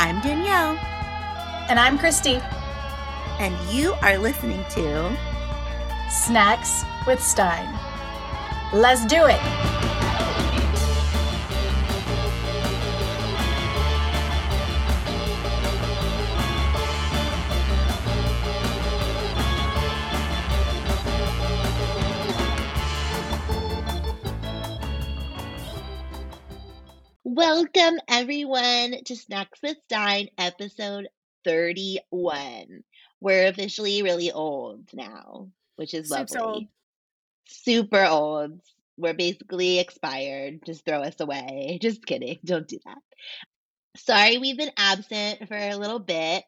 I'm Danielle. And I'm Christy. And you are listening to Snacks with Stine. Let's do it. Welcome, everyone, to Snacks with Stine, episode 31. We're officially really old now, which is Soup's lovely. old. Super old. We're basically expired. Just throw us away. Just kidding. Don't do that. Sorry, we've been absent for a little bit.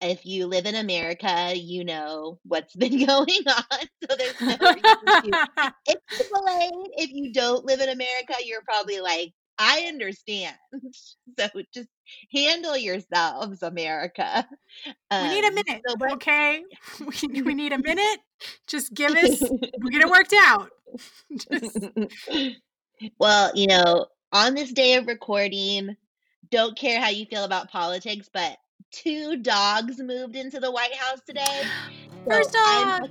If you live in America, you know what's been going on. So there's no reason to explain. If you don't live in America, you're probably like, I understand. So just handle yourselves, America. we need a Um, minute, so we're okay? We, we need a minute. Just give us, we'll get it worked out. Just, well, you know, on this day of recording, don't care how you feel about politics, but two dogs moved into the White House today. So First I'm.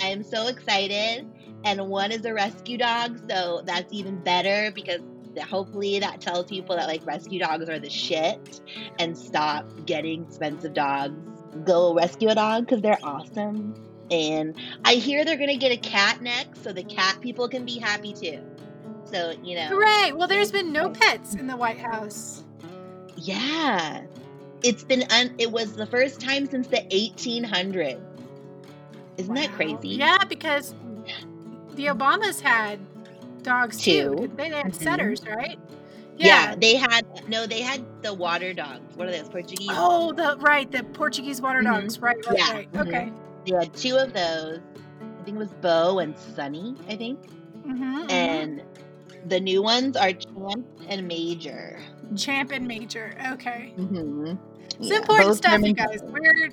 I'm so excited. And one is a rescue dog, so that's even better because hopefully that tells people that like rescue dogs are the shit and stop getting expensive dogs. Go rescue a dog because they're awesome. And I hear they're gonna get a cat next, so the cat people can be happy too. So you know, Hooray! Well, there's been no pets in the White House. yeah, it's been un- it was the first time since the 1800s. Isn't that crazy? Yeah, because the Obamas had dogs too. Two. didn't They, had Mhm. setters, right? Yeah, they had no, they had the water dogs. What are those Portuguese? Oh, the right, the Portuguese water Mhm. dogs. Right, right, Yeah, right. mhm. Okay. They had two of those. I think it was Bo and Sunny. I think, Mm-hmm, and the new ones are Champ and Major. Champ and Major. Okay. Mm-hmm. It's important stuff, you guys. We're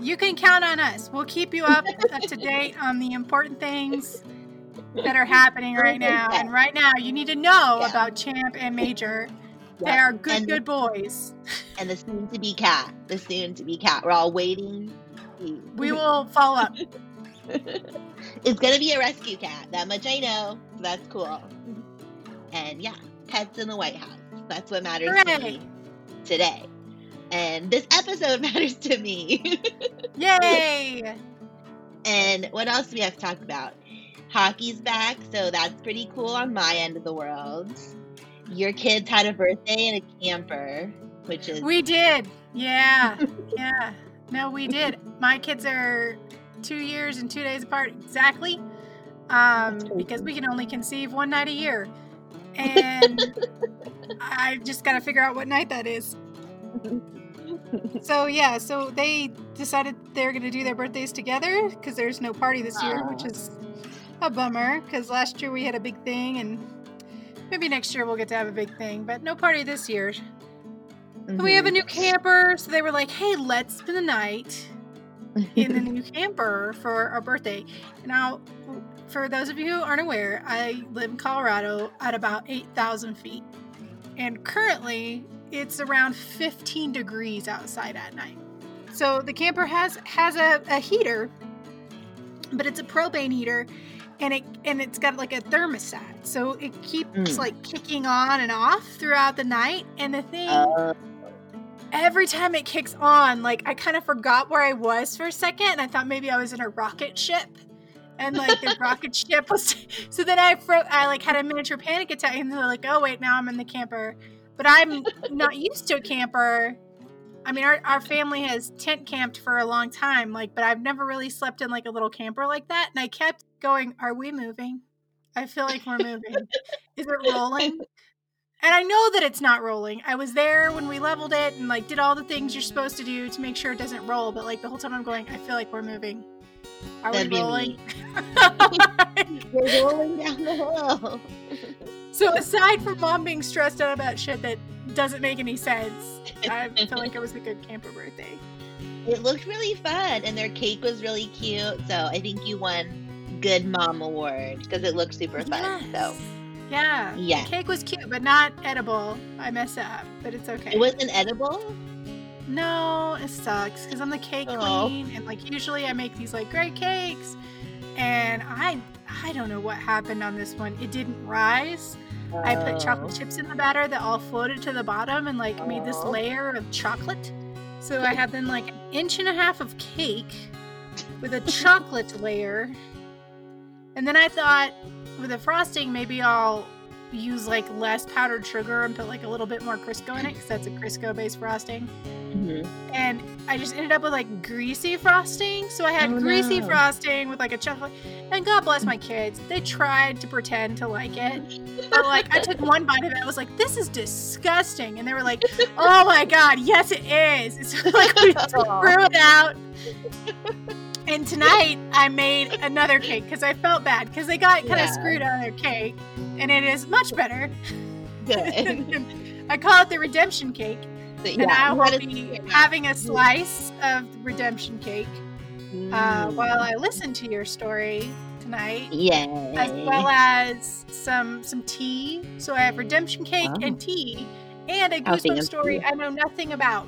you can count on us. We'll keep you up up to date on the important things that are happening right now. And right now, you need to know Yeah. about Champ and Major. They are good, and- good boys. And the soon to be cat. The soon to be cat. We're all waiting. We will follow up. it's gonna be a rescue cat. That much I know. That's cool. And yeah, pets in the White House. That's what matters to me today. And this episode matters to me. Yay! and what else do we have to talk about? Hockey's back, so that's pretty cool on my end of the world. Your kids had a birthday and a camper, which is We did. Yeah. Yeah. No, we did. My kids are two years and two days apart exactly. Um, because we can only conceive one night a year. And I just got to figure out what night that is. So, yeah, so they decided they're going to do their birthdays together because there's no party this year, which is a bummer because last year we had a big thing and maybe next year we'll get to have a big thing, but no party this year. And We have a new mm-hmm. camper, so they were like, "Hey, let's spend the night in the new camper for our birthday." Now, for those of you who aren't aware, I live in Colorado at about eight thousand feet, and currently it's around fifteen degrees outside at night. So the camper has has a, a heater, but it's a propane heater, and it and it's got like a thermostat, so it keeps Mm. like kicking on and off throughout the night. And the thing Uh, every time it kicks on, like I kind of forgot where I was for a second, and I thought maybe I was in a rocket ship, and like the rocket ship was. So then I fro- I like had a miniature panic attack, and they're like, "Oh wait, now I'm in the camper," but I'm not used to a camper. I mean, our, our family has tent camped for a long time, like, but I've never really slept in like a little camper like that. And I kept going, "Are we moving? I feel like we're moving. Is it rolling?" And I know that it's not rolling. I was there when we leveled it and like did all the things you're supposed to do to make sure it doesn't roll. But like the whole time I'm going, I feel like we're moving. Are That'd we rolling? We're rolling down the hill. so aside from mom being stressed out about shit that doesn't make any sense, I feel like it was a good camper birthday. It looked really fun, and their cake was really cute. So I think you won Good Mom Award because it looked super fun. So Yeah. Yeah. The cake was cute, but not edible. I messed up, but it's okay. it wasn't edible. no, it sucks because I'm the cake Oh. queen, and like usually I make these like great cakes, and I I don't know what happened on this one. It didn't rise. I put chocolate oh. chips in the batter that all floated to the bottom and like made this Oh. layer of chocolate. So I had then like an inch and a half of cake with a chocolate layer. And then I thought with the frosting, maybe I'll use like less powdered sugar and put like a little bit more Crisco in it because that's a Crisco based frosting. Mhm. And I just ended up with like greasy frosting. So I had Oh, greasy no. frosting with like a chocolate. And God bless my kids. They tried to pretend to like it. But like I took one bite of it, I was like, "This is disgusting," and they were like, "Oh my god, yes it is." So like we threw it out. And tonight I made another cake because I felt bad because they got kind of Yeah. screwed on their cake, and it is much better. Good. I call it the redemption cake, So, and I will be having a slice of redemption cake uh, Mm. while I listen to your story tonight Yay. as well as some some tea. So I have redemption cake Oh. and tea, and a goosebump story I know nothing about.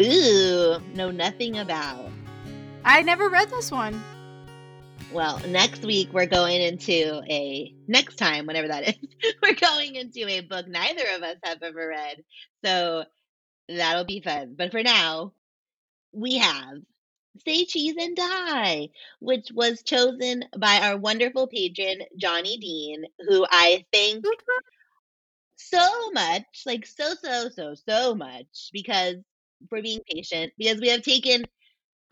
Ooh, know nothing about. I never read this one. Well, next week we're going into a next time, whenever that is, we're going into a book neither of us have ever read. So that'll be fun. But for now, we have Say Cheese and Die, which was chosen by our wonderful patron, Johnny Dean, who I thank so much, like so, so, so, so much, because for being patient, because we have taken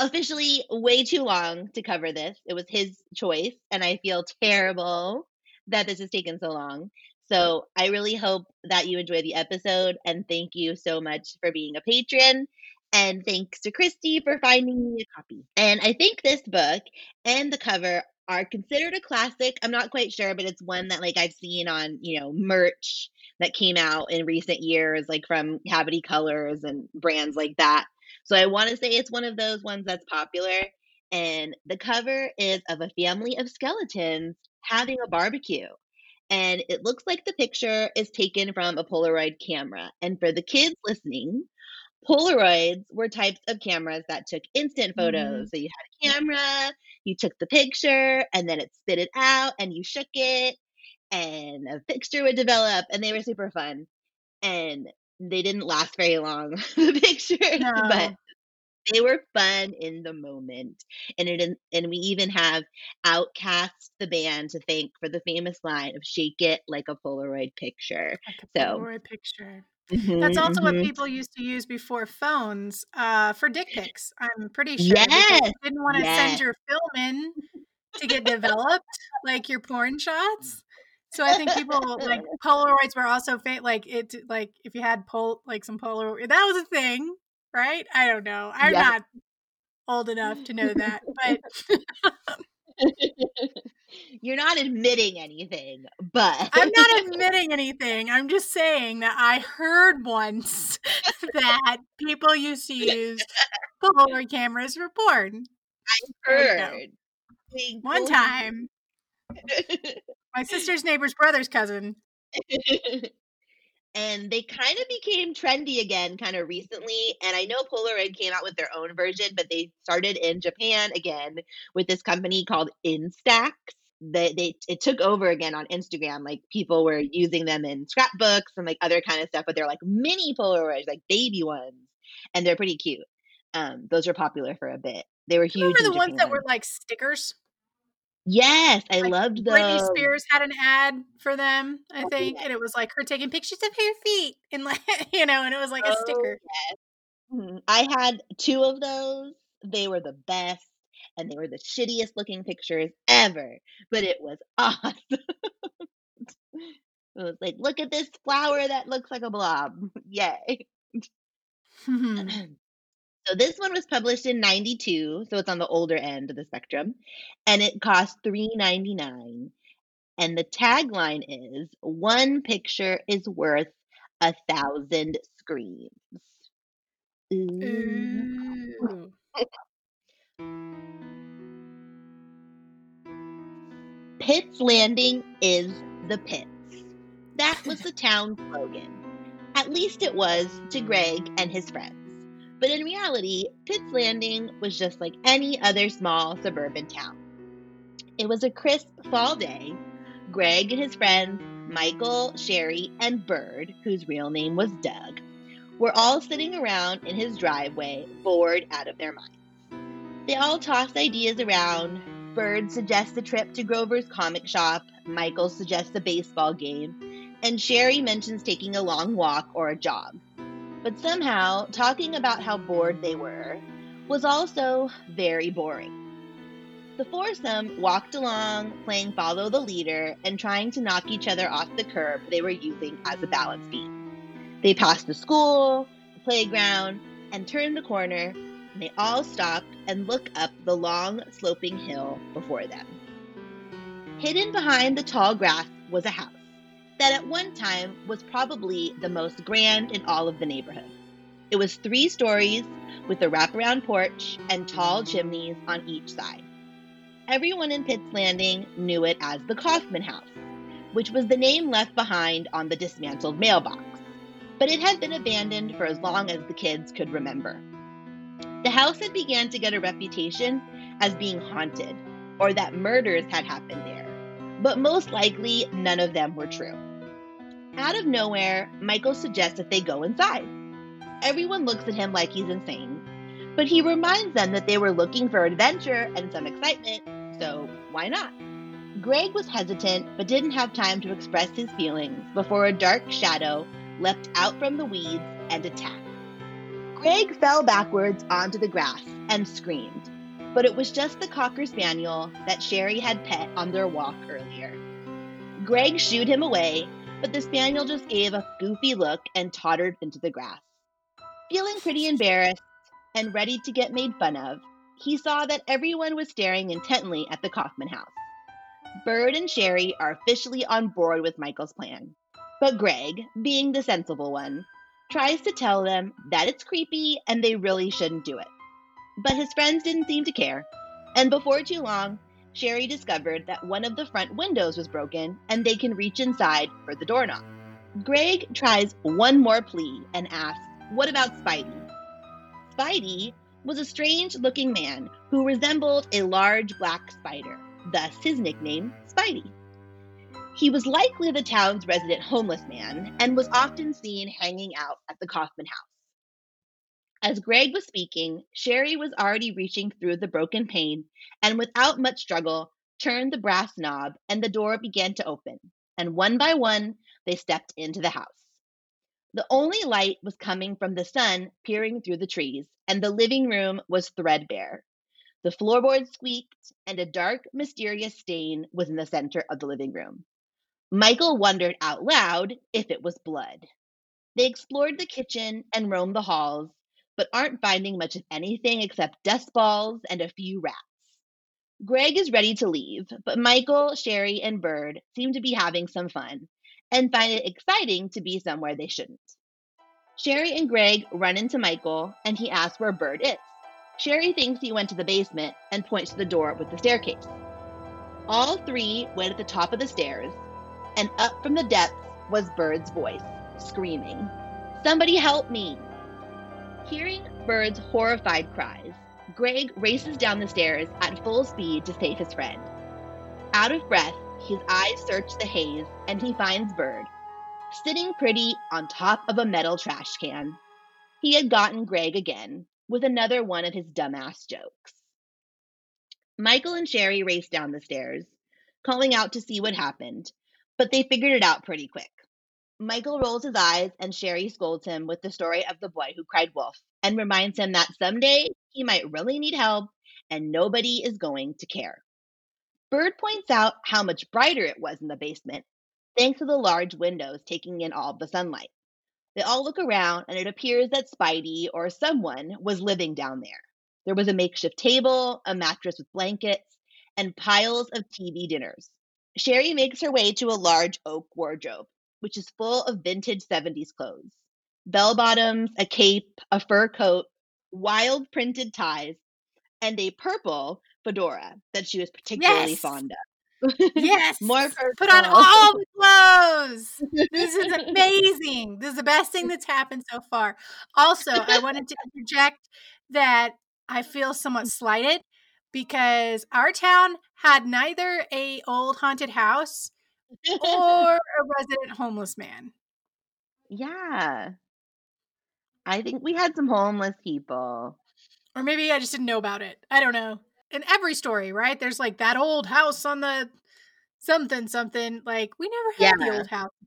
officially way too long to cover this. It was his choice, and I feel terrible that this has taken so long. So I really hope that you enjoy the episode, and thank you so much for being a patron. And thanks to Christy for finding me a copy. And I think this book and the cover are considered a classic. I'm not quite sure, but it's one that like I've seen on, you know, merch that came out in recent years, like from Cavity Colors and brands like that. So I want to say it's one of those ones that's popular. And the cover is of a family of skeletons having a barbecue. And it looks like the picture is taken from a Polaroid camera. And for the kids listening, Polaroids were types of cameras that took instant photos. Mm-hmm. So you had a camera, you took the picture, and then it spit it out, and you shook it, and a picture would develop, and they were super fun. And they didn't last very long, the pictures, No. but they were fun in the moment. And it and we even have OutKast the band to thank for the famous line of "Shake it like a Polaroid picture." Like a So- Polaroid picture. That's Mhm, also what mhm. people used to use before phones uh, for dick pics. I'm pretty sure Yes, didn't want to yes. send your film in to get developed, like your porn shots. So I think people like Polaroids were also fa- like it. Like if you had pol like some Polaroid, that was a thing, right? I don't know. I'm Yeah. not old enough to know that, but You're not admitting anything, but I'm not admitting anything. I'm just saying that I heard once that people used to use Polaroid cameras for porn. I heard. One time, my sister's neighbor's brother's cousin. and they kind of became trendy again kind of recently and i know polaroid came out with their own version but they started in japan again with this company called instax they, they it took over again on instagram like people were using them in scrapbooks and like other kind of stuff but they're like mini polaroids like baby ones and they're pretty cute um those were popular for a bit they were huge Remember the ones that were like stickers? Yes i like loved Britney Spears had an ad for them, I Oh, think, yeah. and it was like her taking pictures of her feet and like you know, and it was like a Oh, sticker. Mhm. I had two of those. They were the best, and they were the shittiest looking pictures ever. But it was awesome. it was like, look at this flower that looks like a blob. Yay. so this one was published in 92, so it's on the older end of the spectrum, and it cost $3.99. And the tagline is one picture is worth a thousand screams. Ooh. Ooh. Pitt's Landing is the pits. That was the town slogan. At least it was to Greg and his friends. But in reality, Pitt's Landing was just like any other small suburban town. It was a crisp fall day. Greg and his friends, Michael, Sherry, and Bird, whose real name was Doug, were all sitting around in his driveway, bored out of their minds. They all tossed ideas around. Bird suggests a trip to Grover's comic shop, Michael suggests a baseball game, and Sherry mentions taking a long walk or a jog. But somehow, talking about how bored they were was also very boring. The foursome walked along, playing follow the leader and trying to knock each other off the curb they were using as a balance beam. They passed the school, the playground, and turned the corner, and they all stopped and looked up the long, sloping hill before them. Hidden behind the tall grass was a house that at one time was probably the most grand in all of the neighborhood. It was three stories with a wraparound porch and tall chimneys on each side. Everyone in Pitt's Landing knew it as the Coffman House, which was the name left behind on the dismantled mailbox but it had been abandoned for as long as the kids could remember. The house had began to get a reputation as being haunted, or that murders had happened there, but most likely none of them were true. Out of nowhere, Michael suggests that they go inside. Everyone looks at him like he's insane, but he reminds them that they were looking for adventure and some excitement, so why not? Greg was hesitant but didn't have time to express his feelings before a dark shadow leapt out from the weeds and attacked. Greg fell backwards onto the grass and screamed, but it was just the Cocker Spaniel that Sherry had pet on their walk earlier. Greg shooed him away, but the Spaniel just gave a goofy look and tottered into the grass. Feeling pretty embarrassed and ready to get made fun of, he saw that everyone was staring intently at the Coffman house. Bird and Sherry are officially on board with Michael's plan. But Greg, being the sensible one, tries to tell them that it's creepy and they really shouldn't do it. But his friends didn't seem to care, and before too long, Sherry discovered that one of the front windows was broken and they can reach inside for the doorknob. Greg tries one more plea and asks, What about Spidey? Spidey was a strange looking man who resembled a large black spider, thus his nickname, Spidey. He was likely the town's resident homeless man and was often seen hanging out at the Coffman house. As Greg was speaking, Sherry was already reaching through the broken pane and without much struggle turned the brass knob and the door began to open, and one by one they stepped into the house. The only light was coming from the sun peering through the trees, and the living room was threadbare. The floorboards squeaked, and a dark, mysterious stain was in the center of the living room. Michael wondered out loud if it was blood. They explored the kitchen and roamed the halls, but aren't finding much of anything except dust balls and a few rats. Greg is ready to leave, but Michael, Sherry, and Bird seem to be having some fun and find it exciting to be somewhere they shouldn't. Sherry and Greg run into Michael and he asks where Bird is. Sherry thinks he went to the basement and points to the door with the staircase. All three went at the top of the stairs and up from the depths was Bird's voice, screaming, Somebody help me! Hearing Bird's horrified cries, Greg races down the stairs at full speed to save his friend. Out of breath, his eyes search the haze and he finds Bird, sitting pretty on top of a metal trash can. He had gotten Greg again with another one of his dumbass jokes. Michael and Sherry race down the stairs, calling out to see what happened, but they figured it out pretty quick. Michael rolls his eyes and Sherry scolds him with the story of the boy who cried wolf and reminds him that someday he might really need help and nobody is going to care. Bird points out how much brighter it was in the basement, thanks to the large windows taking in all the sunlight. They all look around and it appears that Spidey or someone was living down there. There was a makeshift table, a mattress with blankets, and piles of TV dinners. Sherry makes her way to a large oak wardrobe, which is full of vintage 70s clothes bell bottoms, a cape, a fur coat, wild printed ties, and a purple fedora that she was particularly Yes. fond of. Yes. More Put on all the clothes. This is amazing. This is the best thing that's happened so far. Also, I wanted to interject that I feel somewhat slighted because our town had neither a old haunted house or a resident homeless man. yeah. I think we had some homeless people. Or maybe I just didn't know about it. I don't know. In every story, right? There's like that old house on the something something. Like we never had the old house.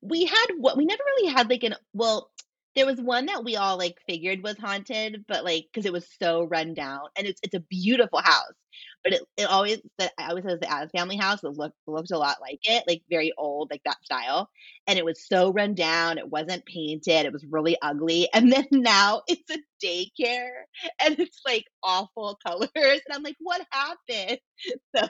We had what we never really had like an well, there was one that we all like figured was haunted, but like because it was so run down and it's it's a beautiful house. But it, it always that I always says the Addams family house it looked looked a lot like it, like very old, like that style. And it was so run down, it wasn't painted, it was really ugly. And then now it's a daycare and it's like awful colors. And I'm like, what happened? So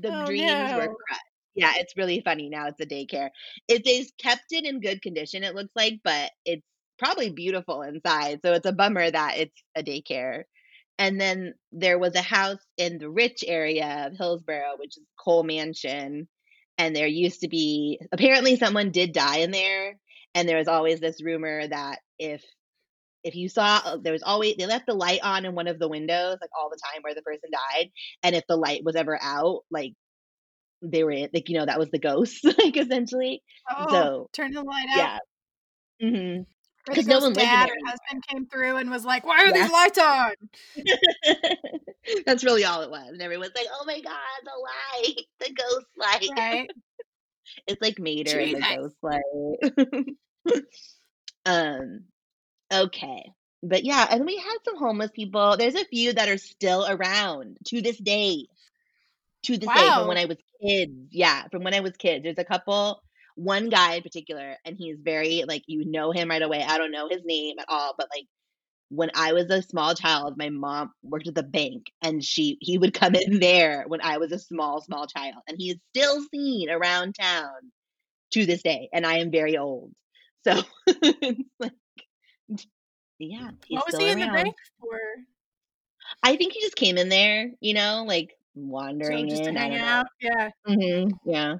the Oh dreams were no. crushed. Yeah, it's really funny now. It's a daycare. It they've kept it in good condition, it looks like, but it's probably beautiful inside. So it's a bummer that it's a daycare. And then there was a house in the rich area of Hillsborough, which is Cole Mansion. And there used to be apparently someone did die in there. And there was always this rumor that if if you saw uh, there was always they left the light on in one of the windows like all the time where the person died and if the light was ever out like they were in, like you know that was the ghost like essentially. Oh, so turn the light out. yeah. Hmm the because no ghost one lived dad or husband came through and was like, "Why are yeah. these lights on?" that's really all it was and everyone's like oh my god the light the ghost light. Right? it's like mater and the ghost light. Um okay. But yeah and we had some homeless people. There's a few that are still around to this day to this day from when I was kids. Yeah, from when I was kids. There's a couple, one guy in particular, and he's very like you know him right away. I don't know his name at all, but like when I was a small child, my mom worked at the bank and she he would come in there when I was a small, small child. And he is still seen around town to this day. And I am very old. So like yeah, he's What was he in the bank for? I think he just came in there, you know, like So wandering just in. I hang don't know. out? Yeah, hmm Yeah,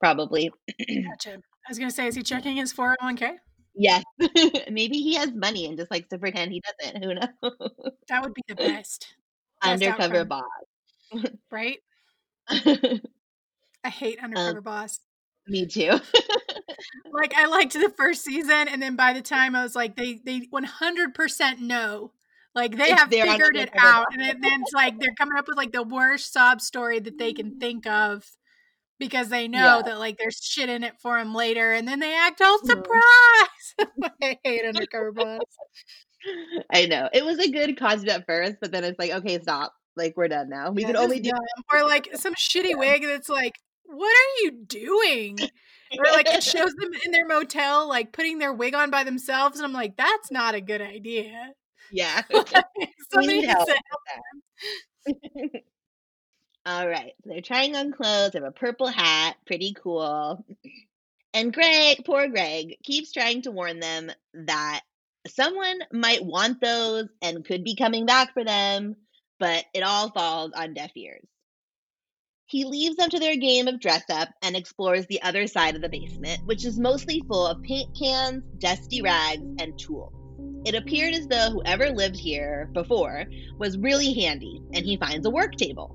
probably. gotcha. I was gonna say, is he checking his 401k? Yes. Maybe he has money and just likes to pretend he doesn't. Who knows? That would be the best. Best Undercover outcome, boss. right? I hate um, undercover boss. me too. Like I liked the first season, and then by the time I was like, they they 100% know. Like they It's have figured it out, and then it's like they're coming up with like the worst sob story that they can think of because they know Yeah. that like there's shit in it for them later, and then they act all Mhm. surprised. I hate undercover boss. I know. It was a good concept at first, but then it's like, okay, stop. Like we're done now. We Yeah, can only do. Or like some shitty wig that's like, what are you doing? Or like it shows them in their motel, like putting their wig on by themselves, and I'm like, that's not a good idea. Yeah. Somebody need help to with that. All right. So they're trying on clothes. They have a purple hat. Pretty cool. And Greg, poor Greg, keeps trying to warn them that someone might want those and could be coming back for them, but it all falls on deaf ears. He leaves them to their game of dress up and explores the other side of the basement, which is mostly full of paint cans, dusty rags, and tools. It appeared as though whoever lived here before was really handy, and he finds a work table.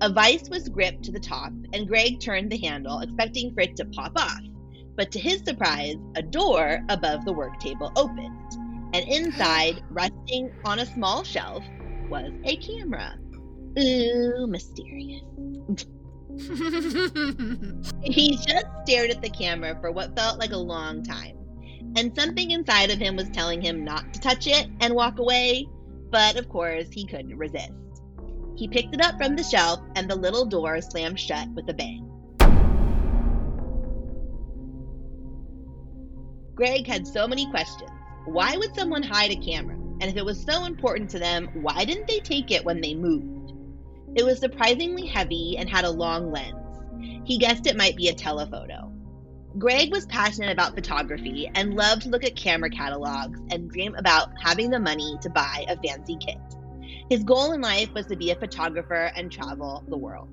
A vise was gripped to the top, and Greg turned the handle, expecting for it to pop off. But to his surprise, a door above the work table opened, and inside, resting on a small shelf, was a camera. Ooh, mysterious. He just stared at the camera for what felt like a long time, and something inside of him was telling him not to touch it and walk away, but of course, he couldn't resist. He picked it up from the shelf, and the little door slammed shut with a bang. Greg had so many questions. Why would someone hide a camera? And if it was so important to them, why didn't they take it when they moved? It was surprisingly heavy and had a long lens. He guessed it might be a telephoto. Greg was passionate about photography and loved to look at camera catalogs and dream about having the money to buy a fancy kit. His goal in life was to be a photographer and travel the world.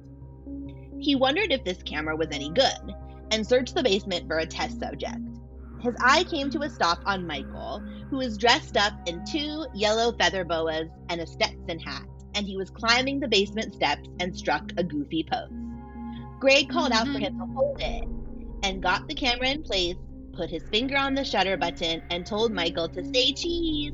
He wondered if this camera was any good and searched the basement for a test subject. His eye came to a stop on Michael, who was dressed up in two yellow feather boas and a Stetson hat, and he was climbing the basement steps and struck a goofy pose. Greg called out for mm-hmm. him to hold it and got the camera in place, put his finger on the shutter button, and told Michael to say cheese.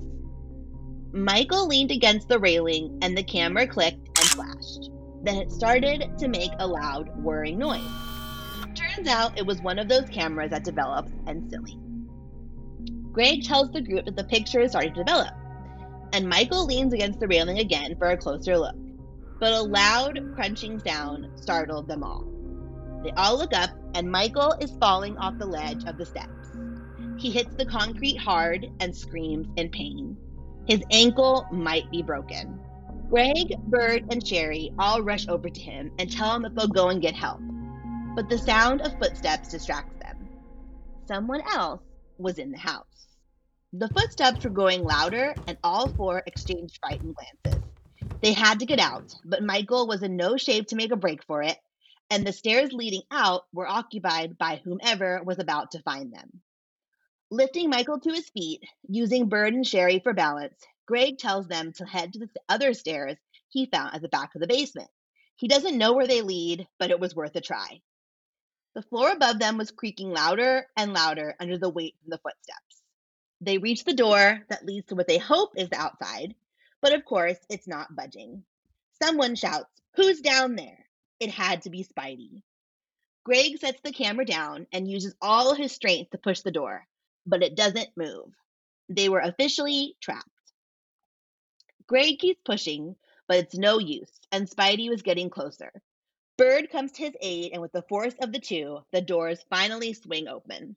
Michael leaned against the railing and the camera clicked and flashed. Then it started to make a loud whirring noise. Turns out it was one of those cameras that develops and silly. Greg tells the group that the picture is starting to develop, and Michael leans against the railing again for a closer look. But a loud crunching sound startled them all. They all look up, and Michael is falling off the ledge of the steps. He hits the concrete hard and screams in pain. His ankle might be broken. Greg, Bird, and Sherry all rush over to him and tell him that they'll go and get help. But the sound of footsteps distracts them. Someone else was in the house. The footsteps were growing louder, and all four exchanged frightened glances. They had to get out, but Michael was in no shape to make a break for it, and the stairs leading out were occupied by whomever was about to find them. Lifting Michael to his feet, using Bird and Sherry for balance, Greg tells them to head to the other stairs he found at the back of the basement. He doesn't know where they lead, but it was worth a try. The floor above them was creaking louder and louder under the weight from the footsteps. They reach the door that leads to what they hope is the outside, but of course, it's not budging. Someone shouts, Who's down there? It had to be Spidey. Greg sets the camera down and uses all his strength to push the door, but it doesn't move. They were officially trapped. Greg keeps pushing, but it's no use, and Spidey was getting closer. Bird comes to his aid, and with the force of the two, the doors finally swing open.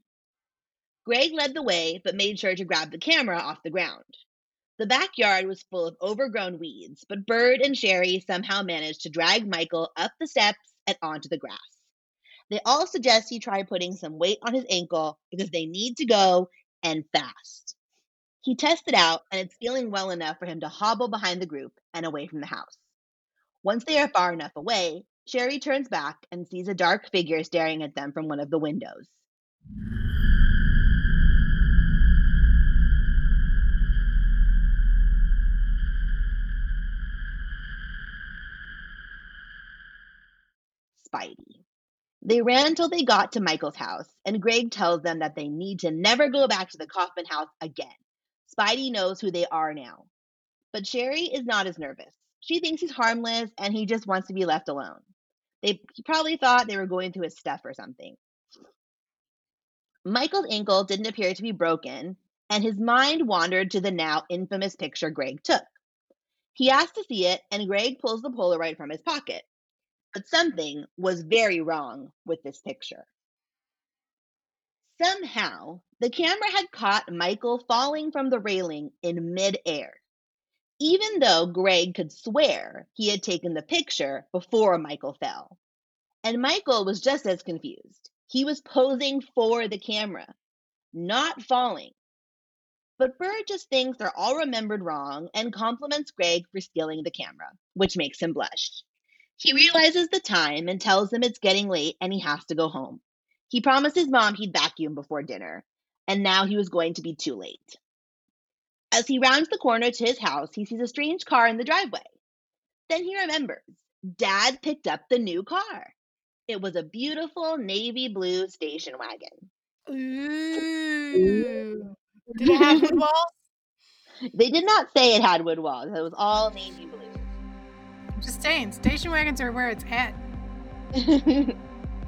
Greg led the way, but made sure to grab the camera off the ground. The backyard was full of overgrown weeds, but Bird and Sherry somehow managed to drag Michael up the steps and onto the grass. They all suggest he try putting some weight on his ankle because they need to go and fast. He tests it out, and it's feeling well enough for him to hobble behind the group and away from the house. Once they are far enough away, Sherry turns back and sees a dark figure staring at them from one of the windows. Spidey. They ran until they got to Michael's house, and Greg tells them that they need to never go back to the Coffman house again. Spidey knows who they are now. But Sherry is not as nervous. She thinks he's harmless and he just wants to be left alone. They he probably thought they were going through his stuff or something. Michael's ankle didn't appear to be broken, and his mind wandered to the now infamous picture Greg took. He asked to see it, and Greg pulls the Polaroid from his pocket. But something was very wrong with this picture. Somehow, the camera had caught Michael falling from the railing in midair, even though Greg could swear he had taken the picture before Michael fell. And Michael was just as confused. He was posing for the camera, not falling. But Bird just thinks they're all remembered wrong and compliments Greg for stealing the camera, which makes him blush. He realizes the time and tells them it's getting late and he has to go home. He promised his mom he'd vacuum before dinner, and now he was going to be too late. As he rounds the corner to his house, he sees a strange car in the driveway. Then he remembers Dad picked up the new car. It was a beautiful navy blue station wagon. Ooh. Did it have wood walls? They did not say it had wood walls. It was all navy blue. I'm just saying, station wagons are where it's at.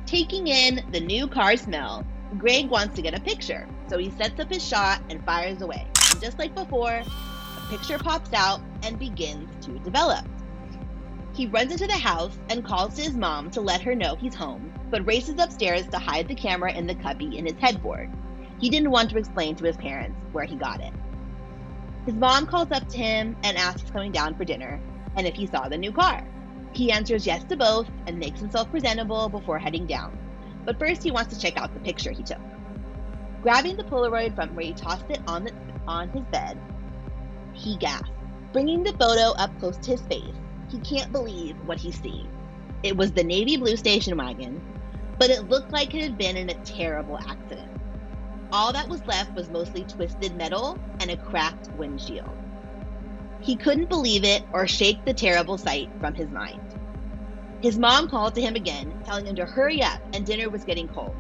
Taking in the new car smell, Greg wants to get a picture, so he sets up his shot and fires away. And just like before, a picture pops out and begins to develop. He runs into the house and calls to his mom to let her know he's home, but races upstairs to hide the camera in the cubby in his headboard. He didn't want to explain to his parents where he got it. His mom calls up to him and asks coming down for dinner and if he saw the new car. He answers yes to both and makes himself presentable before heading down. But first, he wants to check out the picture he took. Grabbing the Polaroid from where he tossed it on, the, on his bed, he gasps. Bringing the photo up close to his face, he can't believe what he's seeing. It was the navy blue station wagon, but it looked like it had been in a terrible accident. All that was left was mostly twisted metal and a cracked windshield. He couldn't believe it or shake the terrible sight from his mind. His mom called to him again, telling him to hurry up and dinner was getting cold.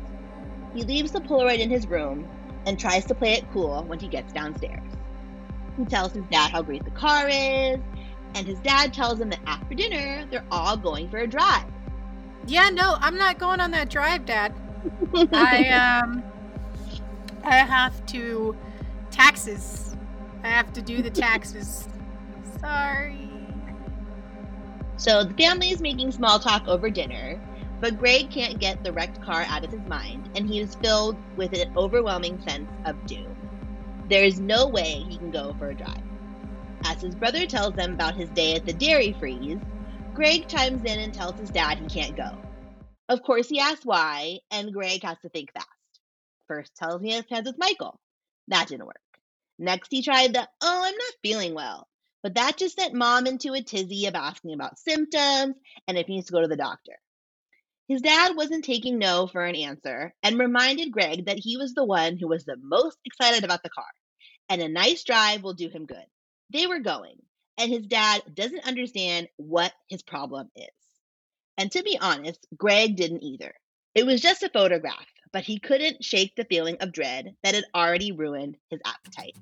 He leaves the Polaroid in his room and tries to play it cool when he gets downstairs. He tells his dad how great the car is, and his dad tells him that after dinner, they're all going for a drive. Yeah, no, I'm not going on that drive, Dad. I um I have to taxes. I have to do the taxes. Sorry. So the family is making small talk over dinner, but Greg can't get the wrecked car out of his mind, and he is filled with an overwhelming sense of doom. There is no way he can go for a drive. As his brother tells them about his day at the dairy freeze, Greg chimes in and tells his dad he can't go. Of course, he asks why, and Greg has to think fast. First tells me he has plans with Michael. That didn't work. Next, he tried the, oh, I'm not feeling well. But that just sent mom into a tizzy of asking about symptoms and if he needs to go to the doctor. His dad wasn't taking no for an answer and reminded Greg that he was the one who was the most excited about the car, and a nice drive will do him good. They were going, and his dad doesn't understand what his problem is. And to be honest, Greg didn't either. It was just a photograph, but he couldn't shake the feeling of dread that had already ruined his appetite.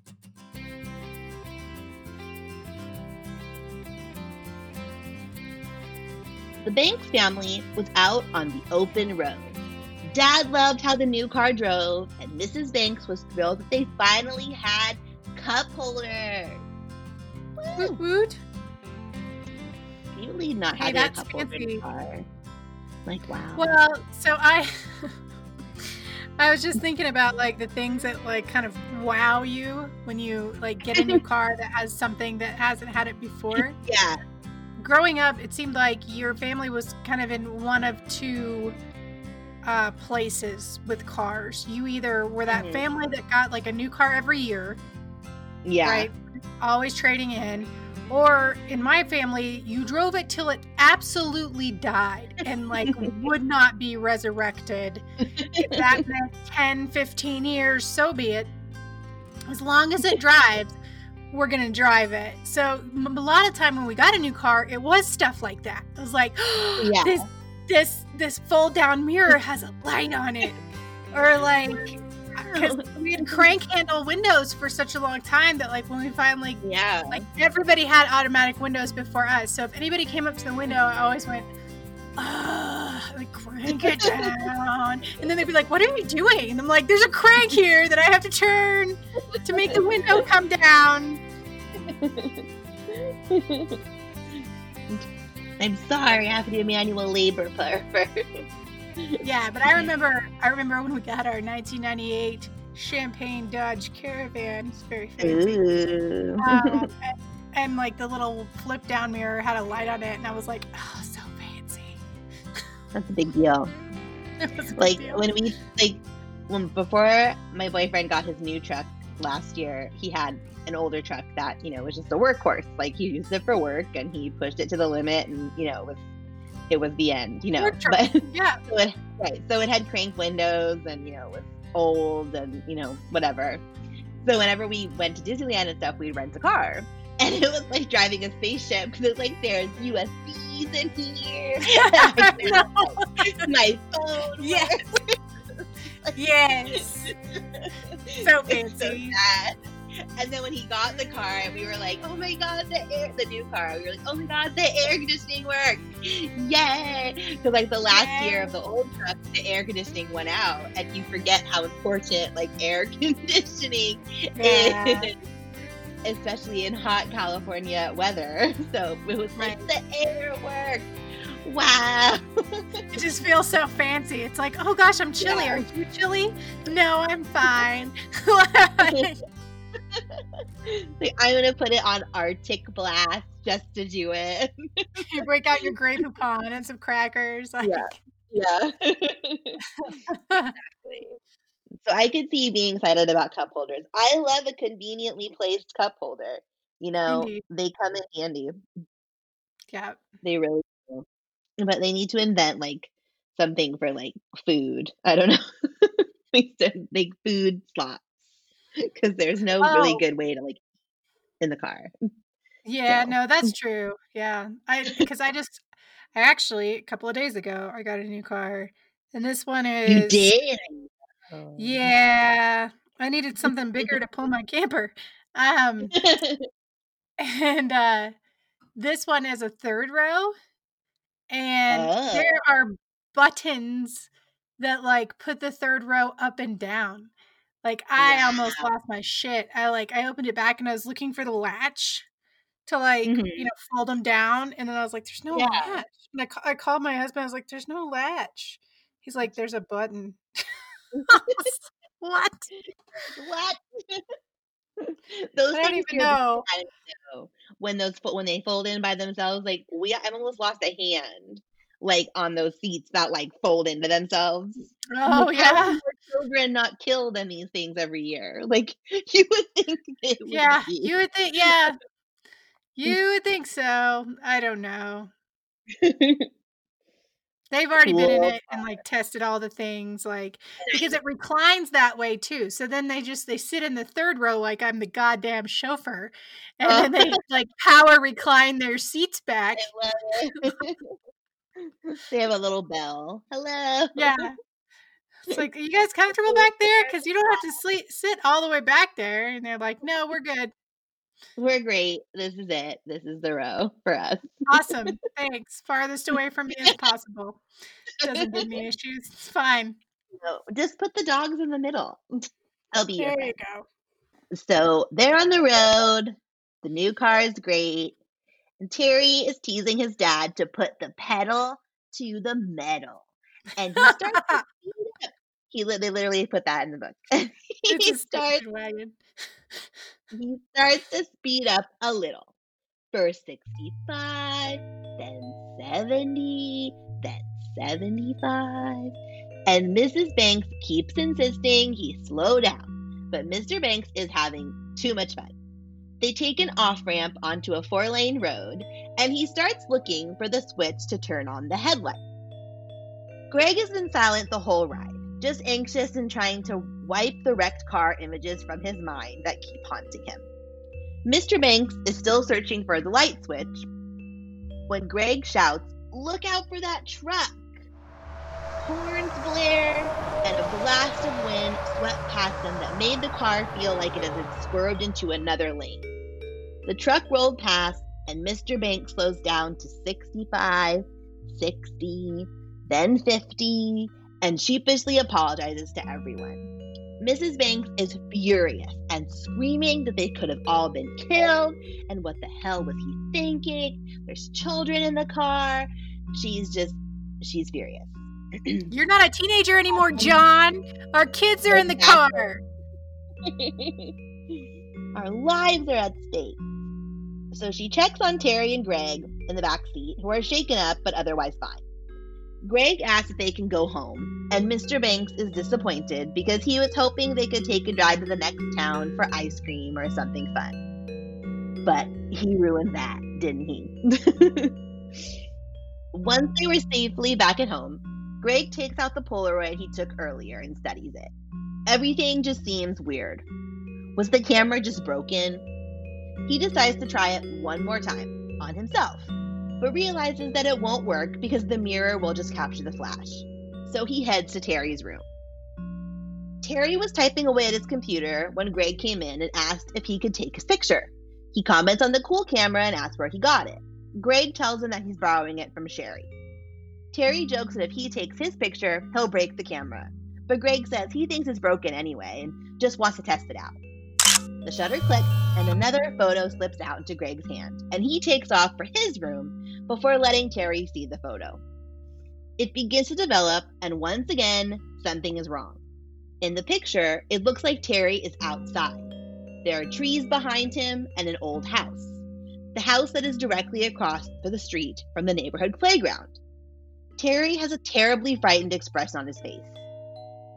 The Banks family was out on the open road. Dad loved how the new car drove, and Mrs. Banks was thrilled that they finally had cup holders. Woot woot. Can you believe not Hey, having a cup holder in a car? Like, wow. Well, so I I was just thinking about like the things that like kind of wow you when you like get a new car that has something that hasn't had it before. yeah. Growing up, it seemed like your family was kind of in one of two uh, places with cars. You either were that Mhm. family that got like a new car every year, Yeah. right? Always trading in. Or in my family, you drove it till it absolutely died and like would not be resurrected. If that meant 10, 15 years, so be it. As long as it drives, we're going to drive it. So a lot of time when we got a new car, it was stuff like that. It was like, Yeah. this this this fold down mirror has a light on it. Or like because we had crank handle windows for such a long time that like when we finally Yeah. like everybody had automatic windows before us. So if anybody came up to the window, I always went, ah, like crank it down. And then they'd be like, What are you doing? And I'm like, There's a crank here that I have to turn to make the window come down. I'm sorry, I have to do manual labor for. Yeah, but I remember I remember when we got our 1998 Champagne Dodge Caravan. It's very fancy. Um, and, and like the little flip down mirror had a light on it, and I was like, Oh. That's a big deal. A Like deal. when we like when before my boyfriend got his new truck last year, he had an older truck that, you know, was just a workhorse. Like he used it for work and he pushed it to the limit and, you know, it was it was the end, you know. But yeah. so it, right, so it had crank windows and, you know, it was old and, you know, whatever. So whenever we went to Disneyland and stuff, we'd rent a car. And it was like driving a spaceship because it's like there's USBs in here. My phone. Yes. Yes. So It's so fancy. And then when he got the car, we were like, "Oh my god, the air, the new car!" We were like, "Oh my god, the air conditioning worked! Yay!" Because like the last year of the old truck, the air conditioning went out, and you forget how important like air conditioning Yeah. is, especially in hot California weather. So it was like the air worked. Wow. It just feels so fancy. It's like, oh gosh, I'm chilly. Yeah. Are you chilly? No, I'm fine. Like, I'm gonna put it on Arctic blast just to do it. you break out your Grey Poupon and some crackers. Like, Yeah. Yeah. So I could see you being excited about cup holders. I love a conveniently placed cup holder. You know, Indeed. they come in handy. Yeah. They really do. But they need to invent like something for like food. I don't know. like food slots. Because there's no really Oh. good way to like in the car. Yeah, So no, that's true. Yeah. I because I just I actually a couple of days ago I got a new car. And this one is you did. Oh. yeah. I needed something bigger to pull my camper. Um and uh this one is a third row and there oh. are buttons that like put the third row up and down. Like I almost lost my shit. I like I opened it back and I was looking for the latch to like, you Mhm. know, fold them down and then I was like there's no Yeah. latch. And I, ca- I called my husband. I was like there's no latch. He's like there's a button. What? what? I those don't even know. shit out of me. When those when they fold in by themselves, like we I almost lost a hand like on those seats that like fold into themselves. Oh like, yeah. children not killed in these things every year? Like you would think it would Yeah. be. You would think yeah. You would think so. I don't know. They've already been in it and like tested all the things like because it reclines that way too. So then they just they sit in the third row like I'm the goddamn chauffeur. And Oh, then they like power recline their seats back. They have a little bell. Hello. Yeah. It's like, are you guys comfortable back there? Because you don't have to sleep sit all the way back there. And they're like, no, we're good. We're great. This is it. This is the row for us. Awesome. Thanks. Farthest away from me as possible. Doesn't give me issues. It's fine. No, just put the dogs in the middle. They'll be There you go. So they're on the road. The new car is great. And Terry is teasing his dad to put the pedal to the metal. And he starts to. He li- they literally put that in the book. he starts wagon. he starts to speed up a little. First 65, then 70, then 75. And Mrs. Banks keeps insisting he slow down. But Mr. Banks is having too much fun. They take an off ramp onto a four lane road, and he starts looking for the switch to turn on the headlight. Greg has been silent the whole ride, just anxious and trying to wipe the wrecked car images from his mind that keep haunting him. Mr. Banks is still searching for the light switch when Greg shouts, Look out for that truck! Horns blare, and a blast of wind swept past them that made the car feel like it had swerved into another lane. The truck rolled past, and Mr. Banks slows down to 65, 60, then 50, and sheepishly apologizes to everyone. Mrs. Banks is furious and screaming that they could have all been killed, and what the hell was he thinking? There's children in the car. She's just, she's furious. You're not a teenager anymore, John. Our kids are in the car. Our lives are at stake. So she checks on Terry and Greg in the back seat, who are shaken up but otherwise fine. Greg asks if they can go home, and Mr. Banks is disappointed because he was hoping they could take a drive to the next town for ice cream or something fun. But he ruined that, didn't he? Once they were safely back at home, Greg takes out the Polaroid he took earlier and studies it. Everything just seems weird. Was the camera just broken? He decides to try it one more time on himself, but realizes that it won't work because the mirror will just capture the flash. So he heads to Terry's room. Terry was typing away at his computer when Greg came in and asked if he could take his picture. He comments on the cool camera and asks where he got it. Greg tells him that he's borrowing it from Sherry. Terry jokes that if he takes his picture, he'll break the camera. But Greg says he thinks it's broken anyway and just wants to test it out. The shutter clicks, and another photo slips out into Greg's hand, and he takes off for his room before letting Terry see the photo. It begins to develop, and once again, something is wrong. In the picture, it looks like Terry is outside. There are trees behind him and an old house. The house that is directly across for the street from the neighborhood playground. Terry has a terribly frightened expression on his face.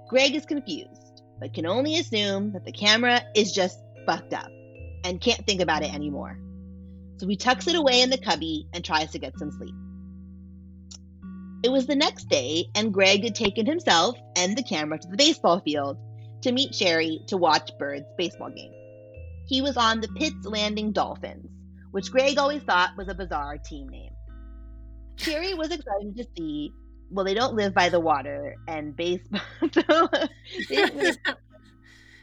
Greg is confused, but can only assume that the camera is just fucked up. and can't think about it anymore. So he tucks it away in the cubby and tries to get some sleep. It was the next day, and Greg had taken himself and the camera to the baseball field to meet Sherry to watch Bird's baseball game. He was on the Pitts Landing Dolphins, which Greg always thought was a bizarre team name. Sherry was excited to see, well, they don't live by the water and baseball.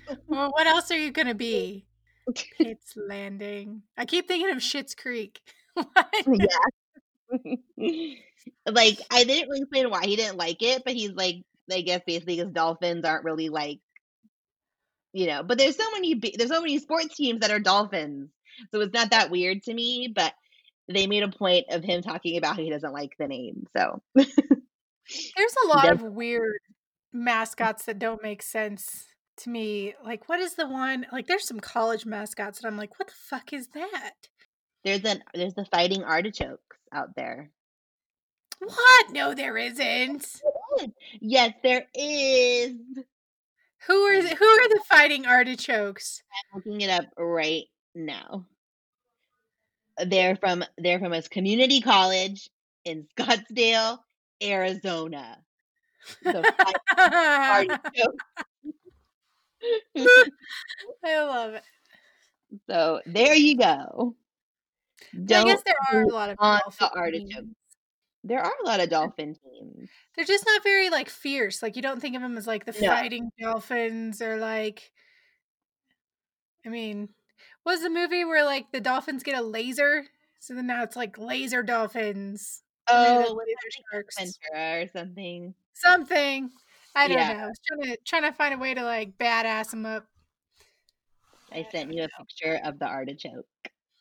Well, what else are you going to be? It's Landing. I keep thinking of Schitt's Creek. yeah. like I didn't really explain why he didn't like it, but he's like, I guess basically because dolphins aren't really like, you know. But there's so many, there's so many sports teams that are dolphins, so it's not that weird to me. But they made a point of him talking about how he doesn't like the name. So there's a lot of weird mm. mascots that don't make sense to me. Like, what is the one? Like, there's some college mascots, and I'm like, what the fuck is that? There's an there's the fighting artichokes out there. What? No, there isn't. Yes, there is. Who are who are the fighting artichokes? I'm looking it up right now. They're from they're from a community college in Scottsdale, Arizona. So I love it. So there you go. Don't I guess there are a lot of on the artichokes. There are a lot of dolphin teams. They're just not very like fierce. Like you don't think of them as like the no. fighting dolphins or like. I mean, was the movie where like the dolphins get a laser? So then now it's like laser dolphins. Oh, laser sharks or something. Something. I don't yeah. know. I was trying to trying to find a way to like badass them up. I sent you a picture of the artichoke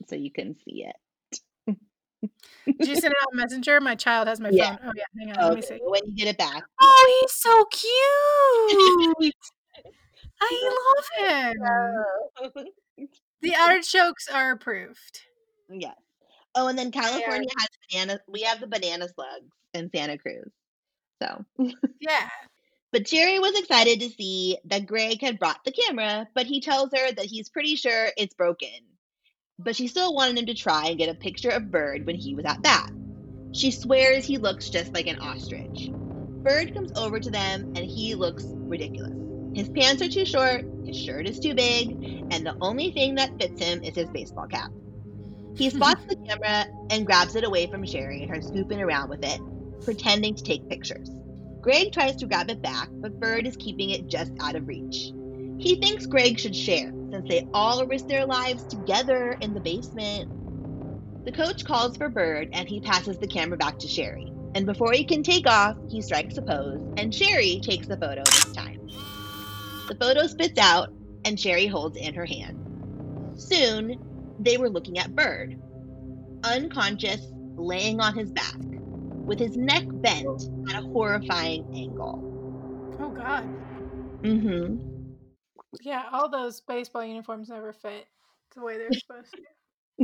so you can see it. Did you send it on Messenger? My child has my yeah. phone. Oh yeah, hang on. Okay. Let me see. When you get it back. Oh, he's so cute. I love him. the artichokes are approved. Yes. Oh, and then California has banana. We have the banana slugs in Santa Cruz. So yeah. But Sherry was excited to see that Greg had brought the camera, but he tells her that he's pretty sure it's broken. But she still wanted him to try and get a picture of Bird when he was at bat. She swears he looks just like an ostrich. Bird comes over to them and he looks ridiculous. His pants are too short, his shirt is too big, and the only thing that fits him is his baseball cap. He spots the camera and grabs it away from Sherry and her scooping around with it, pretending to take pictures. Greg tries to grab it back, but Bird is keeping it just out of reach. He thinks Greg should share, since they all risked their lives together in the basement. The coach calls for Bird and he passes the camera back to Sherry. And before he can take off, he strikes a pose, and Sherry takes the photo this time. The photo spits out, and Sherry holds in her hand. Soon, they were looking at Bird, unconscious, laying on his back with his neck bent at a horrifying angle. Oh God. Mm-hmm. Yeah, all those baseball uniforms never fit the way they're supposed to.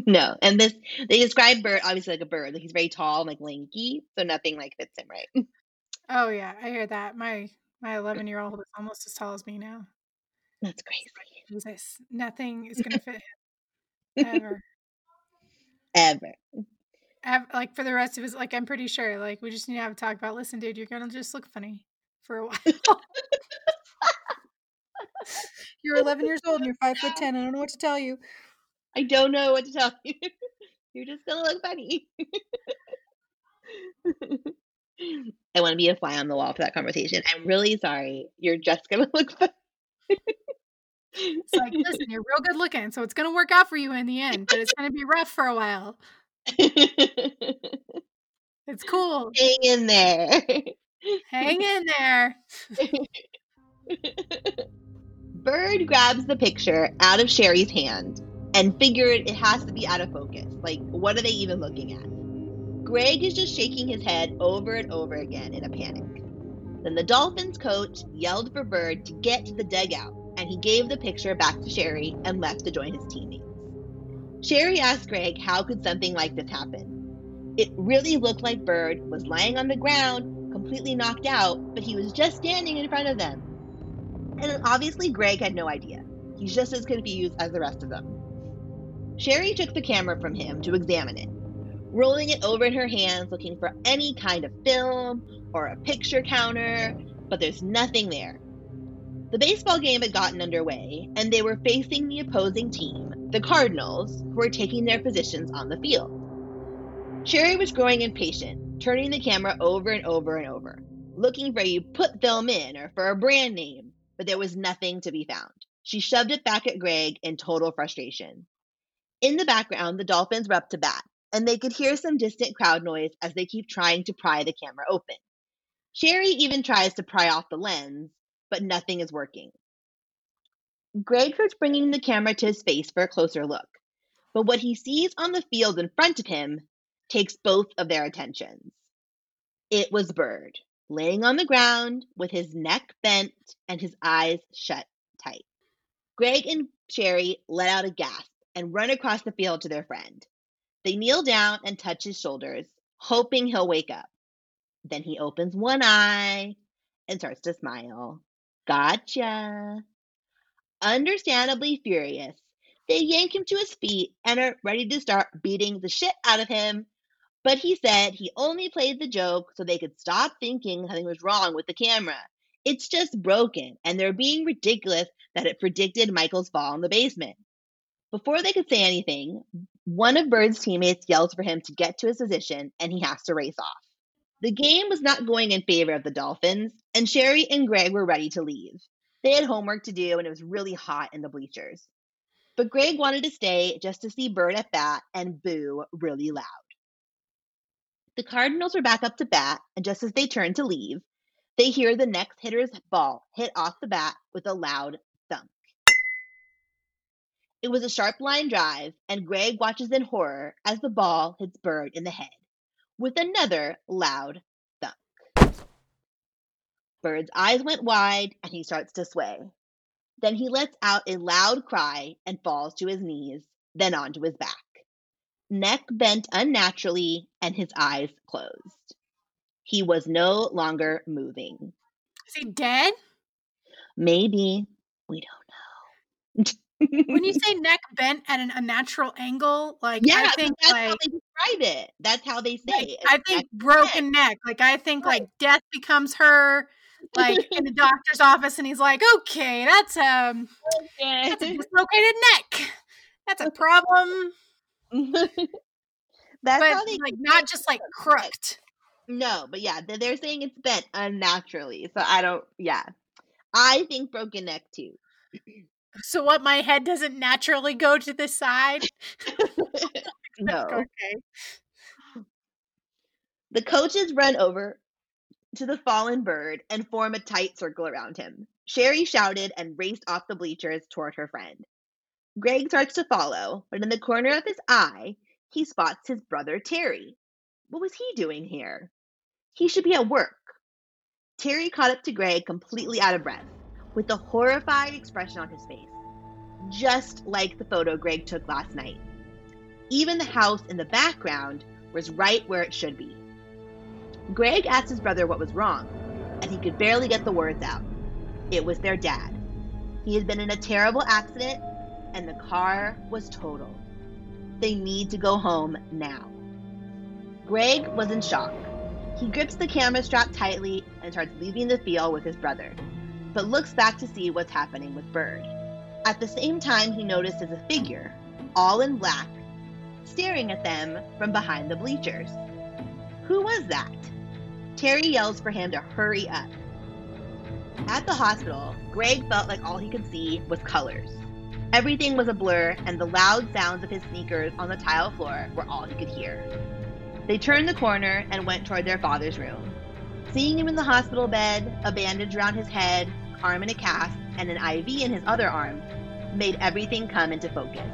No, and this they describe Bird obviously like a bird, like he's very tall, and like lanky, so nothing like fits him right. Oh yeah, I hear that. My my eleven year old is almost as tall as me now. That's crazy. Jesus, nothing is gonna fit him ever. Ever. Like for the rest of us, like i'm pretty sure like we just need to have a talk about listen dude you're gonna just look funny for a while. You're 11 years old and you're five foot ten. I don't know what to tell you. I don't know what to tell you. You're just gonna look funny. I want to be a fly on the wall for that conversation. I'm really sorry. You're just gonna look funny it's like listen you're real good looking so it's gonna work out for you in the end but it's gonna be rough for a while it's cool. Hang in there. Hang in there. Bird grabs the picture out of Sherry's hand and figured it has to be out of focus. Like, what are they even looking at? Greg is just shaking his head over and over again in a panic. Then the Dolphins coach yelled for Bird to get to the dugout, and he gave the picture back to Sherry and left to join his teammates. Sherry asked Greg how could something like this happen. It really looked like Bird was lying on the ground, completely knocked out, but he was just standing in front of them. And obviously, Greg had no idea. He's just as confused as the rest of them. Sherry took the camera from him to examine it, rolling it over in her hands, looking for any kind of film or a picture counter, but there's nothing there. The baseball game had gotten underway, and they were facing the opposing team, the Cardinals, who were taking their positions on the field. Sherry was growing impatient, turning the camera over and over and over, looking for you put film in or for a brand name, but there was nothing to be found. She shoved it back at Greg in total frustration. In the background, the Dolphins were up to bat, and they could hear some distant crowd noise as they keep trying to pry the camera open. Sherry even tries to pry off the lens, but nothing is working. Greg starts bringing the camera to his face for a closer look, but what he sees on the field in front of him takes both of their attentions. It was Bird, laying on the ground with his neck bent and his eyes shut tight. Greg and Sherry let out a gasp and run across the field to their friend. They kneel down and touch his shoulders, hoping he'll wake up. Then he opens one eye and starts to smile. Gotcha. Understandably furious, they yank him to his feet and are ready to start beating the shit out of him. But he said he only played the joke so they could stop thinking something was wrong with the camera. It's just broken, and they're being ridiculous that it predicted Michael's fall in the basement. Before they could say anything, one of Bird's teammates yells for him to get to his position and he has to race off. The game was not going in favor of the Dolphins, and Sherry and Greg were ready to leave. They had homework to do, and it was really hot in the bleachers. But Greg wanted to stay just to see Bird at bat and boo really loud. The Cardinals were back up to bat, and just as they turned to leave, they hear the next hitter's ball hit off the bat with a loud thunk. It was a sharp line drive, and Greg watches in horror as the ball hits Bird in the head with another loud. Bird's eyes went wide and he starts to sway. Then he lets out a loud cry and falls to his knees, then onto his back. Neck bent unnaturally and his eyes closed. He was no longer moving. Is he dead? Maybe. We don't know. when you say neck bent at an unnatural angle, like yeah, I think that's like how they describe it. That's how they say like, it. I think broken neck. Like I think like death becomes her like in the doctor's office and he's like, okay, that's um okay. that's a dislocated neck. That's a problem. that's but they like not just like crooked. No, but yeah, they're- they're saying it's bent unnaturally. So I don't. Yeah, I think broken neck too. So what my head doesn't naturally go to the side. no. Okay. The coaches run over to the fallen bird and form a tight circle around him. Sherry shouted and raced off the bleachers toward her friend. Greg starts to follow, but in the corner of his eye, he spots his brother Terry. What was he doing here? He should be at work. Terry caught up to Greg completely out of breath, with a horrified expression on his face, just like the photo Greg took last night. Even the house in the background was right where it should be. Greg asked his brother what was wrong, and he could barely get the words out. It was their dad. He had been in a terrible accident, and the car was totaled. They need to go home now. Greg was in shock. He grips the camera strap tightly and starts leaving the field with his brother, but looks back to see what's happening with Bird. At the same time, he notices a figure, all in black, staring at them from behind the bleachers. Who was that? Terry yells for him to hurry up. At the hospital, Greg felt like all he could see was colors. Everything was a blur, and the loud sounds of his sneakers on the tile floor were all he could hear. They turned the corner and went toward their father's room. Seeing him in the hospital bed, a bandage around his head, arm in a cast, and an IV in his other arm, made everything come into focus.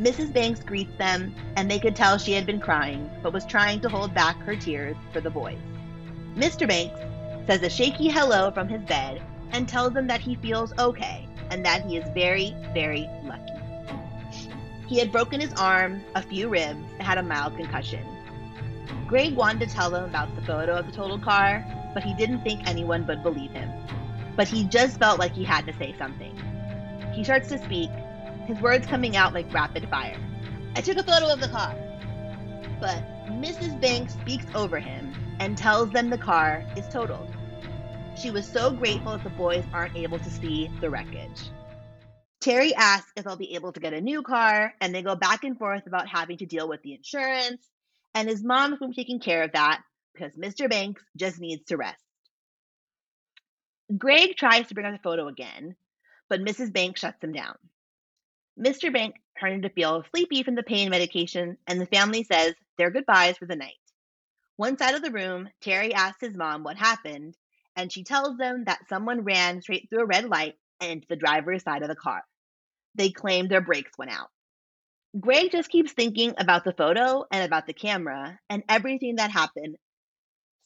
Mrs. Banks greets them, and they could tell she had been crying, but was trying to hold back her tears for the boys. Mr. Banks says a shaky hello from his bed and tells them that he feels okay and that he is very, very lucky. He had broken his arm, a few ribs, and had a mild concussion. Greg wanted to tell them about the photo of the total car, but he didn't think anyone would believe him. But he just felt like he had to say something. He starts to speak, his words coming out like rapid fire. I took a photo of the car. But Mrs. Banks speaks over him and tells them the car is totaled. She was so grateful that the boys aren't able to see the wreckage. Terry asks if they'll be able to get a new car, and they go back and forth about having to deal with the insurance, and his mom's been taking care of that because Mr. Banks just needs to rest. Greg tries to bring up the photo again, but Mrs. Banks shuts him down. Mr. Bank starting to feel sleepy from the pain medication, and the family says their goodbyes for the night. One side of the room, Terry asks his mom what happened, and she tells them that someone ran straight through a red light and into the driver's side of the car. They claim their brakes went out. Greg just keeps thinking about the photo and about the camera and everything that happened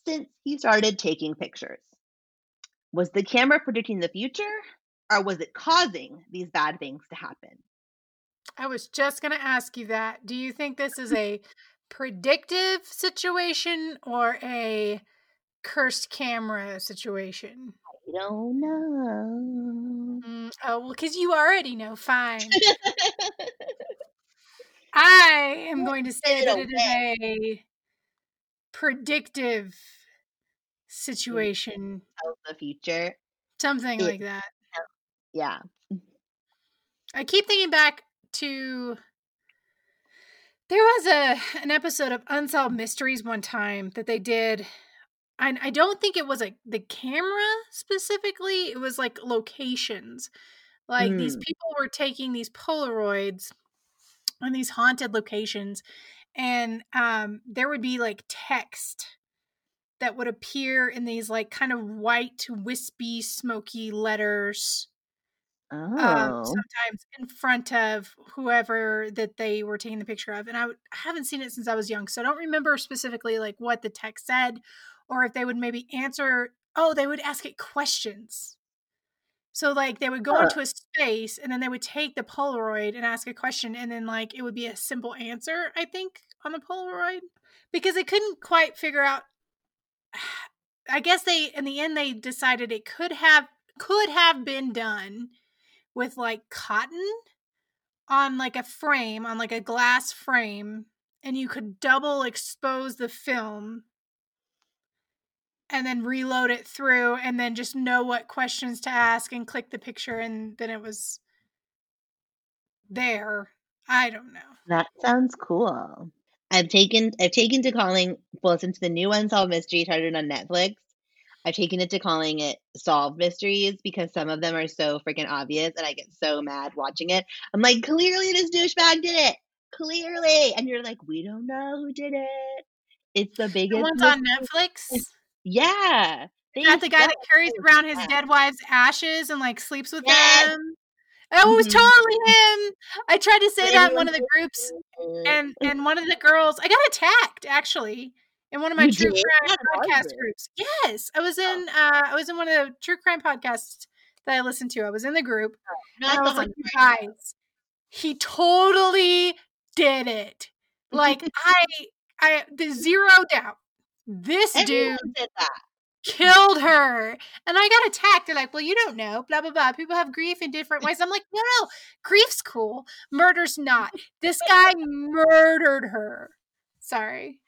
since he started taking pictures. Was the camera predicting the future or was it causing these bad things to happen? I was just going to ask you that. Do you think this is a predictive situation or a cursed camera situation? I don't know. Mm, oh, well, because you already know. Fine. I am going to say that it is a predictive situation. Of the future. Something like that. Yeah. I keep thinking back to there was a an episode of Unsolved Mysteries one time that they did. And I don't think it was like the camera specifically. It was like locations. Like these Mm. people were taking these Polaroids on these haunted locations, and um, there would be like text that would appear in these like kind of white, wispy, smoky letters um, Oh. sometimes in front of whoever that they were taking the picture of. And I, w- I haven't seen it since I was young, so I don't remember specifically like what the text said, or if they would maybe answer. Oh, they would ask it questions. So like they would go Huh. into a space and then they would take the Polaroid and ask a question, and then like it would be a simple answer. I think on the Polaroid because they couldn't quite figure out. I guess they in the end they decided it could have could have been done with like cotton on like a frame on like a glass frame and you could double expose the film and then reload it through and then just know what questions to ask and click the picture and then it was there i don't know That sounds cool. I've taken I've taken to calling well since the new Unsolved Mystery started on Netflix. I've taken it to calling it solved mysteries because some of them are so freaking obvious and I get so mad watching it. I'm like, clearly this douchebag did it. Clearly. And you're like, we don't know who did it. It's the biggest. the one's on netflix Yeah. Is that the guy that carries around his dead wife's ashes and like sleeps with Yes. them oh it was Mhm. totally him i tried to say that in one of the groups and and one of the girls i got attacked actually in one of my You true did? crime podcast group. groups yes i was in uh i was in one of the true crime podcasts that i listened to i was in the group and Not i was like you guys he totally did it like i i the zero doubt this dude Everyone said that. killed her. And I got attacked. They're like, well, you don't know, blah, blah, blah. People have grief in different ways. I'm like, no, no, grief's cool. Murder's not. This guy murdered her. Sorry.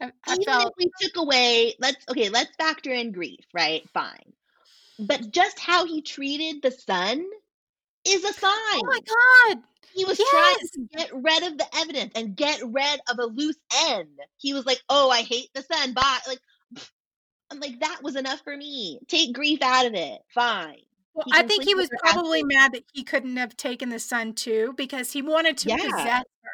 I, I even if we took away let's okay let's factor in grief right? Fine. But just how he treated the son is a sign oh my God. he was trying to get rid of the evidence and get rid of a loose end. He was like oh i hate the son bye like i'm like that was enough for me. Take grief out of it. Fine. Well, I think he was probably mad that he couldn't have taken the son too because he wanted to yeah. possess her.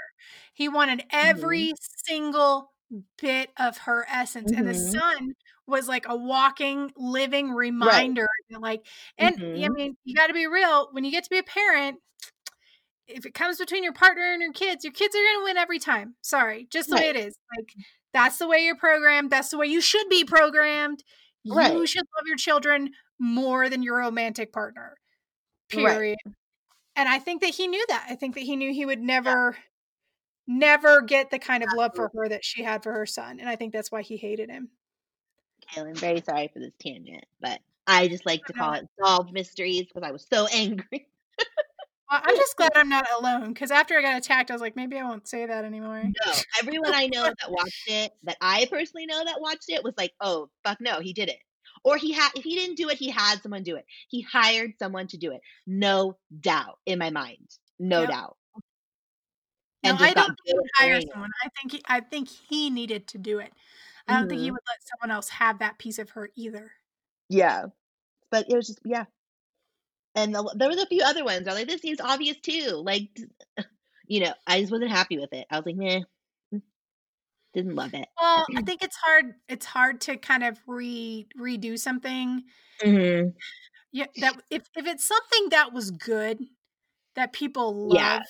He wanted hmm every single bit of her essence. And the hmm son was like a walking, living reminder. that, Like, and I hmm mean, you got to be real. When you get to be a parent, if it comes between your partner and your kids, your kids are going to win every time. Sorry, just the way it is. Like, that's the way you're programmed. That's the way you should be programmed. right You should love your children more than your romantic partner. right Period. And I think that he knew that. I think that he knew he would yeah never, get the kind of love for her that she had for her son. And I think that's why he hated him. Kayla, I'm very sorry for this tangent, but I just like to call it solved mysteries because I was so angry. I'm just glad I'm not alone because after I got attacked, I was like, maybe I won't say that anymore. No, everyone I know that watched it, that I personally know that watched it, was like, "Oh, fuck no, he did it." Or he had, if he didn't do it, he had someone do it. He hired someone to do it. No doubt in my mind. No Yep. doubt. No, And I don't think he would hire someone. I think he, I think he needed to do it. I don't think he Mhm. would let someone else have that piece of her either. Yeah, but it was just yeah. And the, there was a few other ones. I was like, this seems obvious too. Like, you know, I just wasn't happy with it. I was like, meh, didn't love it. Well, I think it's hard. It's hard to kind of re redo something. hmm Yeah, that if if it's something that was good that people loved. Yeah.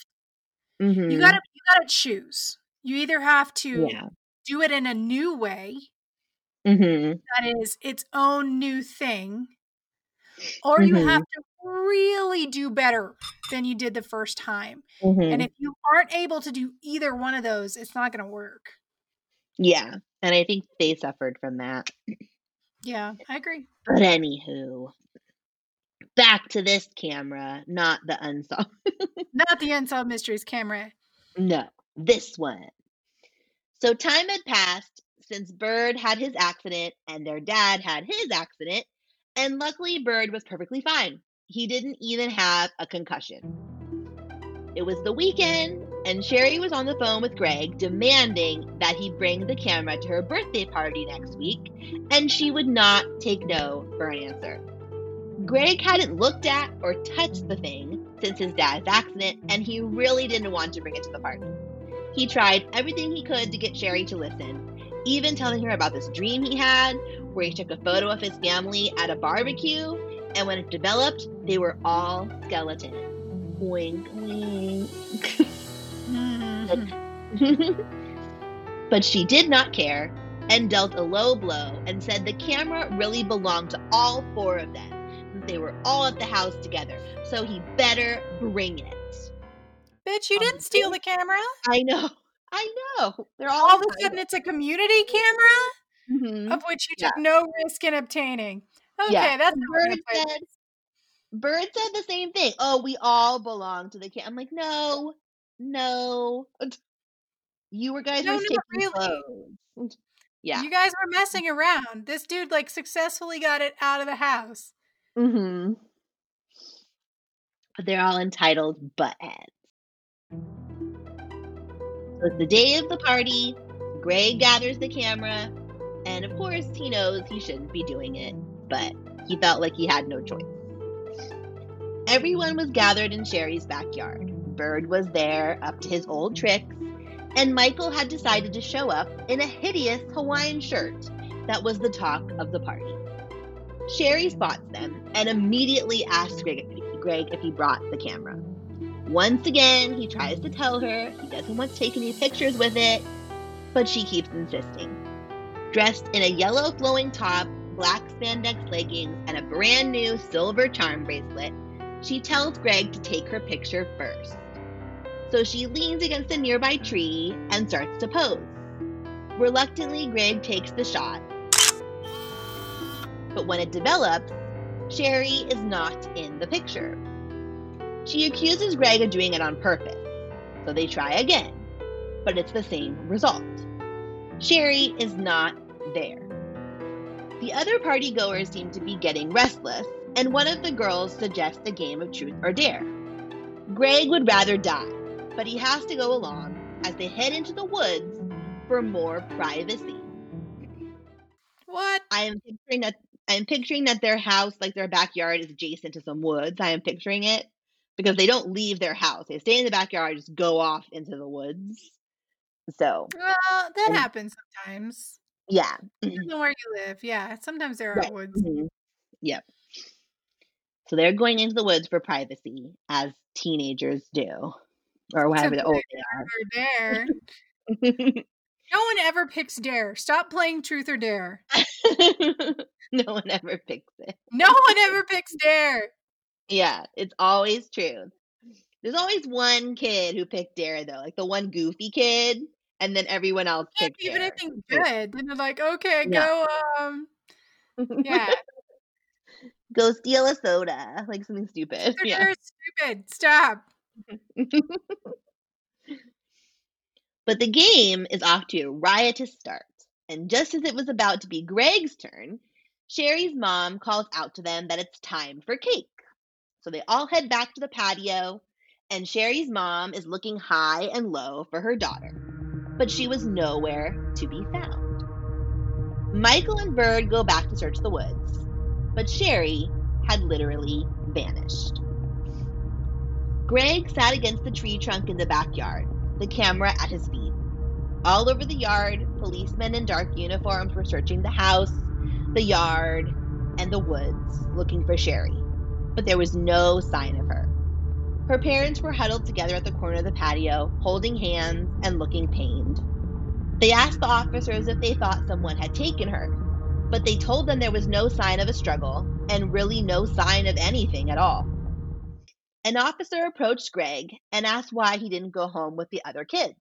Hmm you gotta you gotta choose. You either have to Yeah. do it in a new way hmm that is its own new thing, or you have to really do better than you did the first time. And if you aren't able to do either one of those, it's not going to work. Yeah. And I think they suffered from that. Yeah, I agree. But anywho, back to this camera, not the unsolved. Not the Unsolved Mysteries camera. No, this one. So time had passed since Bird had his accident and their dad had his accident, and luckily Bird was perfectly fine. He didn't even have a concussion. It was the weekend, and Sherry was on the phone with Greg demanding that he bring the camera to her birthday party next week, and she would not take no for an answer. Greg hadn't looked at or touched the thing since his dad's accident, and he really didn't want to bring it to the party. He tried everything he could to get Sherry to listen, even telling her about this dream he had, where he took a photo of his family at a barbecue, and when it developed, they were all skeletons. Wink, wink. But she did not care and dealt a low blow and said the camera really belonged to all four of them. They were all at the house together, so he better bring it. Bitch, you didn't steal the camera. I know. I know. They're all, All of a sudden, it's a community camera Mhm. of which you took no risk in obtaining. Okay, Yeah. that's Bird said. Bird said the same thing. Oh, we all belong to the camp. I'm like, no, no. You were guys No, were really. clothes. Yeah. You guys were messing around. This dude like successfully got it out of the house. Mm-hmm. But they're all entitled butt heads. So it's the day of the party. Greg gathers the camera, and of course, he knows he shouldn't be doing it, but he felt like he had no choice. Everyone was gathered in Sherry's backyard. Bird was there, up to his old tricks, and Michael had decided to show up in a hideous Hawaiian shirt that was the talk of the party. Sherry spots them and immediately asks Greg, Greg if he brought the camera. Once again, he tries to tell her he doesn't want to take any pictures with it, but she keeps insisting. Dressed in a yellow flowing top, black spandex leggings, and a brand new silver charm bracelet, she tells Greg to take her picture first. So she leans against a nearby tree and starts to pose. Reluctantly, Greg takes the shot. But when it develops, Sherry is not in the picture. She accuses Greg of doing it on purpose, so they try again, but it's the same result. Sherry is not there. The other party goers seem to be getting restless, and one of the girls suggests a game of truth or dare. Greg would rather die, but he has to go along as they head into the woods for more privacy. What? I am picturing that I am picturing that their house, like their backyard, is adjacent to some woods. I am picturing it because they don't leave their house; they stay in the backyard, just go off into the woods. So Well, that And- happens sometimes. yeah, on where you live. Yeah, sometimes there are Right. woods. Mhm. Yep. So they're going into the woods for privacy, as teenagers do, or whatever Except old They're there. No one ever picks dare. Stop playing truth or dare. no one ever picks it. No one ever picks dare. Yeah, it's always true. There's always one kid who picked Dare though, like the one goofy kid, and then everyone else Can't picked even Dare. anything good. Then they're like, okay, Yeah. go. Um, yeah, Go steal a soda, like something stupid. Yeah. stupid. Stop. but the game is off to a riotous start. And just as it was about to be Greg's turn, Sherry's mom calls out to them that it's time for cake. So they all head back to the patio, and Sherry's mom is looking high and low for her daughter, but she was nowhere to be found. Michael and Bird go back to search the woods, but Sherry had literally vanished. Greg sat against the tree trunk in the backyard, the camera at his feet. All over the yard, policemen in dark uniforms were searching the house, the yard, and the woods looking for Sherry, but there was no sign of her. Her parents were huddled together at the corner of the patio, holding hands and looking pained. They asked the officers if they thought someone had taken her, but they told them there was no sign of a struggle and really no sign of anything at all. An officer approached Greg and asked why he didn't go home with the other kids.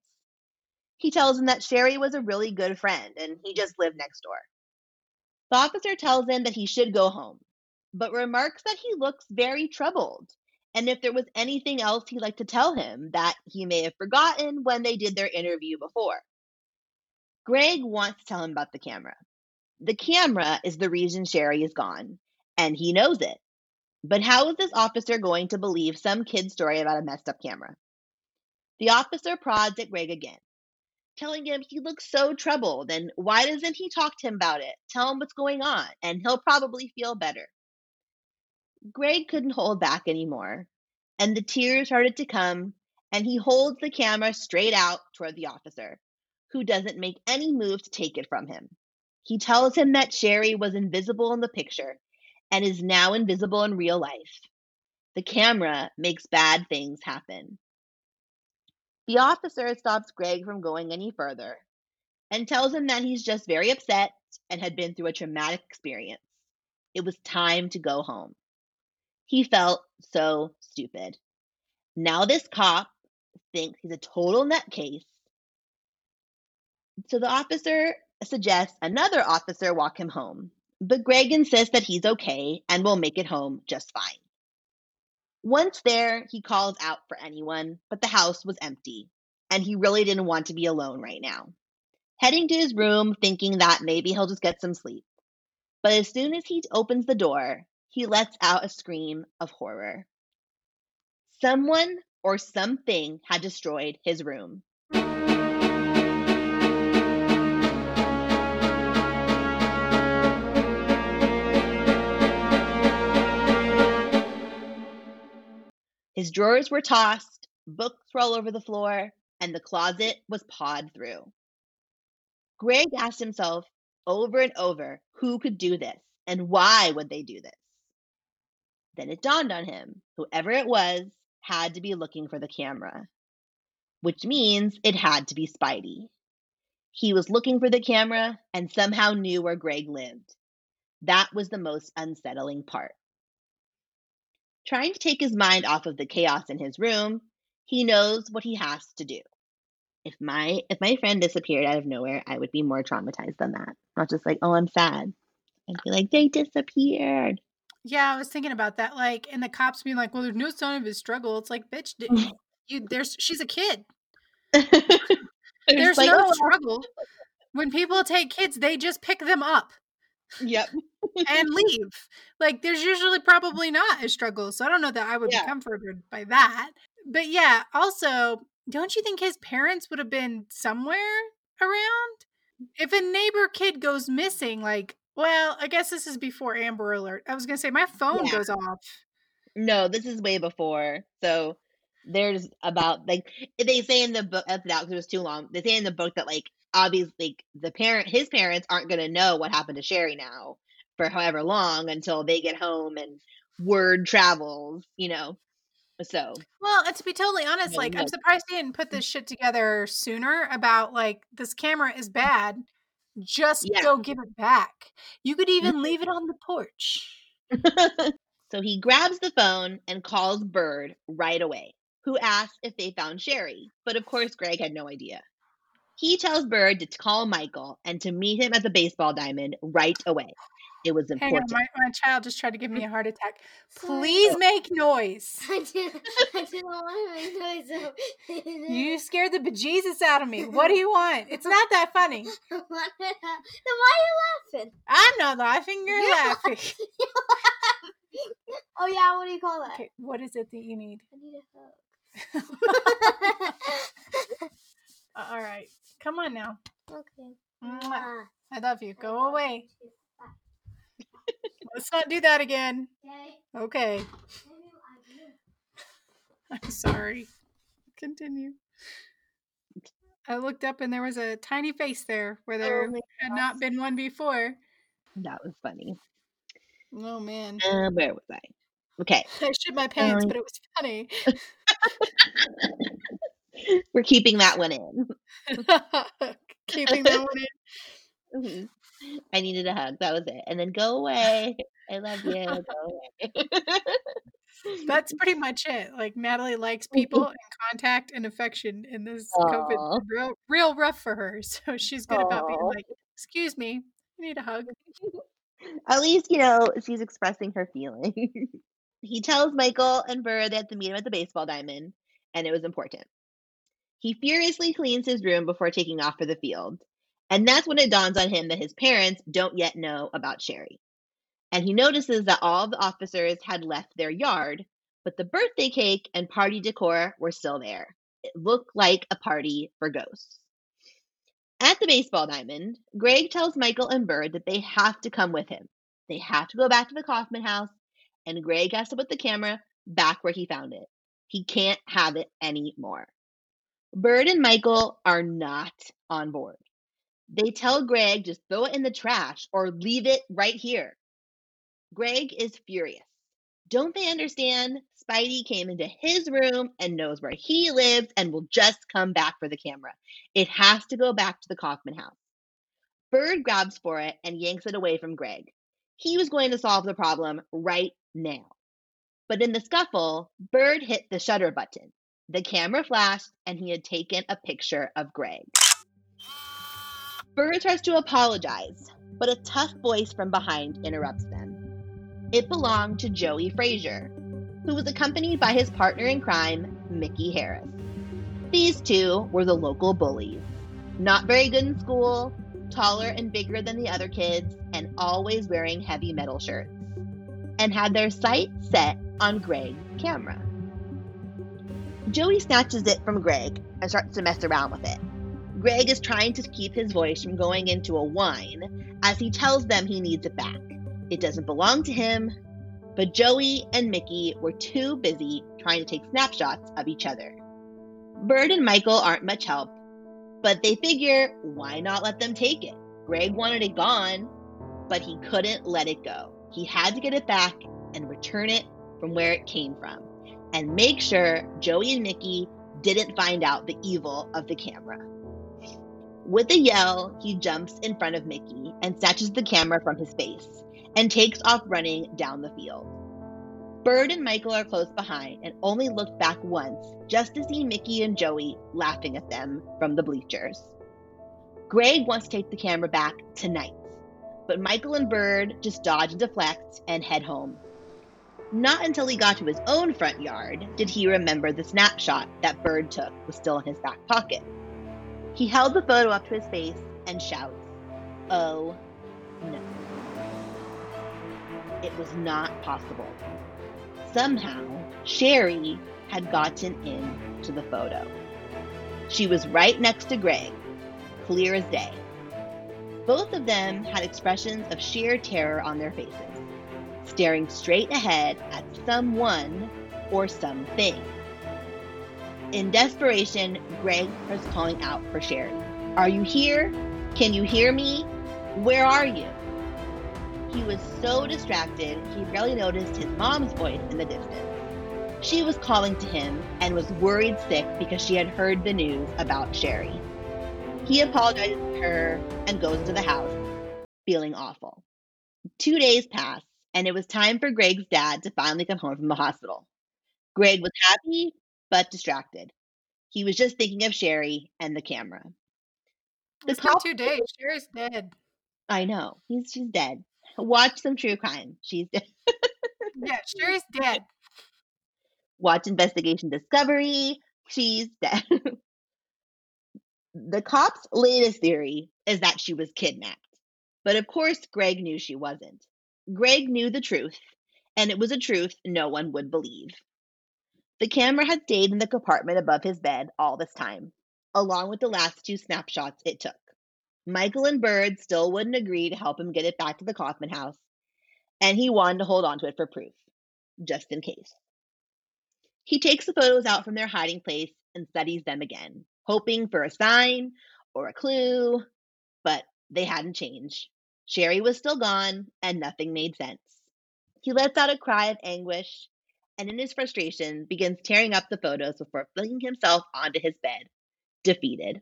He tells him that Sherry was a really good friend and he just lived next door. The officer tells him that he should go home, but remarks that he looks very troubled and if there was anything else he'd like to tell him that he may have forgotten when they did their interview before. Greg wants to tell him about the camera. The camera is the reason Sherry is gone, and he knows it. But how is this officer going to believe some kid's story about a messed up camera? The officer prods at Greg again, telling him he looks so troubled and why doesn't he talk to him about it? Tell him what's going on, and he'll probably feel better. Greg couldn't hold back anymore, and the tears started to come, and he holds the camera straight out toward the officer, who doesn't make any move to take it from him. He tells him that Sherry was invisible in the picture and is now invisible in real life. The camera makes bad things happen. The officer stops Greg from going any further and tells him that he's just very upset and had been through a traumatic experience. It was time to go home. He felt so stupid. Now this cop thinks he's a total nutcase. So the officer suggests another officer walk him home, but Greg insists that he's okay and will make it home just fine. Once there, he calls out for anyone, but the house was empty, and he really didn't want to be alone right now. Heading to his room, thinking that maybe he'll just get some sleep. But as soon as he opens the door, he lets out a scream of horror. Someone or something had destroyed his room. His drawers were tossed, books were all over the floor, and the closet was pawed through. Greg asked himself over and over who could do this and why would they do this? Then it dawned on him whoever it was had to be looking for the camera, which means it had to be Spidey. He was looking for the camera and somehow knew where Greg lived. That was the most unsettling part. Trying to take his mind off of the chaos in his room, he knows what he has to do. If my if my friend disappeared out of nowhere, I would be more traumatized than that. Not just like, oh, I'm sad. I'd be like, they disappeared. Yeah, I was thinking about that. Like, and the cops being like, "Well, there's no sign of his struggle." It's like, bitch, you there's she's a kid. there's like, no oh. struggle. When people take kids, they just pick them up. Yep. And leave. Like, there's usually mm. probably not a struggle. So I don't know that I would yeah. be comforted by that. But yeah, also, don't you think his parents would have been somewhere around? If a neighbor kid goes missing, like well, I guess this is before Amber Alert. I was gonna say my phone yeah. goes off. No, this is way before. So there's about like they say in the book that's out because it was too long. They say in the book that like obviously the parent his parents aren't gonna know what happened to Sherry now for however long until they get home and word travels, you know. So well, and to be totally honest, like I'm surprised he didn't put mm. this shit together sooner about like this camera is bad just yeah. go give it back. You could even leave it on the porch. so he grabs the phone and calls Bird right away, who asks if they found Sherry. But of course, Greg had no idea. He tells Bird to call Michael and to meet him at the baseball diamond right away. It was Hang on, my, my child just tried to give me a heart attack. Please make noise. I didn't, I didn't want to make noise. You scared the bejesus out of me. What do you want? It's not that funny. then why are you laughing? I'm not laughing. You're laughing. oh yeah, what do you call that? Okay, what is it that you need? I need a hug. All right, come on now. okay. Mwah. Mwah. I love you. Go away. Let's not do that again. Okay. Okay. I will. I'm sorry. Continue. I looked up and there was a tiny face there where there Oh had not been one before. That was funny. Oh man. Uh, where was I? Okay, I shit my pants, Um, but it was funny. we're keeping that one in. Keeping that one in. Mhm. I needed a hug. That was it. And then go away. I love you. Go away. That's pretty much it. Like Natalie likes people mm-hmm. and contact and affection, and this COVID is real, real rough for her. So she's good about being like, "Excuse me, I need a hug." At least, you know, she's expressing her feelings. he tells Michael and Bird they have to meet him at the baseball diamond, and it was important. He furiously cleans his room before taking off for the field. And that's when it dawns on him that his parents don't yet know about Sherry. And he notices that all the officers had left their yard, but the birthday cake and party decor were still there. It looked like a party for ghosts. At the baseball diamond, Greg tells Michael and Bird that they have to come with him. They have to go back to the Coffman house, and Greg has to put the camera back where he found it. He can't have it anymore. Bird and Michael are not on board. They tell Greg just throw it in the trash or leave it right here. Greg is furious. Don't they understand? Spidey came into his room and knows where he lives and will just come back for the camera. It has to go back to the Coffman house. Bird grabs for it and yanks it away from Greg. He was going to solve the problem right now. But in the scuffle, Bird hit the shutter button. The camera flashed and he had taken a picture of Greg. Bird tries to apologize, but a tough voice from behind interrupts them. It belonged to Joey Frazier, who was accompanied by his partner in crime, Mickey Harris. These two were the local bullies. Not very good in school, taller and bigger than the other kids, and always wearing heavy metal shirts, and had their sights set on Greg's camera. Joey snatches it from Greg and starts to mess around with it. Greg is trying to keep his voice from going into a whine as he tells them he needs it back. It doesn't belong to him, but Joey and Mickey were too busy trying to take snapshots of each other. Bird and Michael aren't much help, but they figure why not let them take it? Greg wanted it gone, but he couldn't let it go. He had to get it back and return it from where it came from and make sure Joey and Mickey didn't find out the evil of the camera. With a yell, he jumps in front of Mickey and snatches the camera from his face and takes off running down the field. Bird and Michael are close behind and only look back once just to see Mickey and Joey laughing at them from the bleachers. Greg wants to take the camera back tonight, but Michael and Bird just dodge and deflect and head home. Not until he got to his own front yard did he remember the snapshot that Bird took was still in his back pocket. He held the photo up to his face and shouts, Oh no. It was not possible. Somehow, Sherry had gotten in to the photo. She was right next to Greg, clear as day. Both of them had expressions of sheer terror on their faces, staring straight ahead at someone or something. In desperation, Greg was calling out for Sherry. Are you here? Can you hear me? Where are you? He was so distracted, he barely noticed his mom's voice in the distance. She was calling to him and was worried sick because she had heard the news about Sherry. He apologizes to her and goes to the house, feeling awful. Two days pass, and it was time for Greg's dad to finally come home from the hospital. Greg was happy, but distracted. He was just thinking of Sherry and the camera. The It's been two days. Sherry's dead. I know. He's she's dead. Watch some true crime. She's dead. Yeah, Sherry's dead. Watch Investigation Discovery. She's dead. the cops' latest theory is that she was kidnapped. But of course, Greg knew she wasn't. Greg knew the truth, and it was a truth no one would believe. The camera had stayed in the compartment above his bed all this time, along with the last two snapshots it took. Michael and Bird still wouldn't agree to help him get it back to the Coffman house, and he wanted to hold on to it for proof, just in case. He takes the photos out from their hiding place and studies them again, hoping for a sign or a clue, but they hadn't changed. Sherry was still gone, and nothing made sense. He lets out a cry of anguish and, in his frustration, begins tearing up the photos before flinging himself onto his bed, defeated.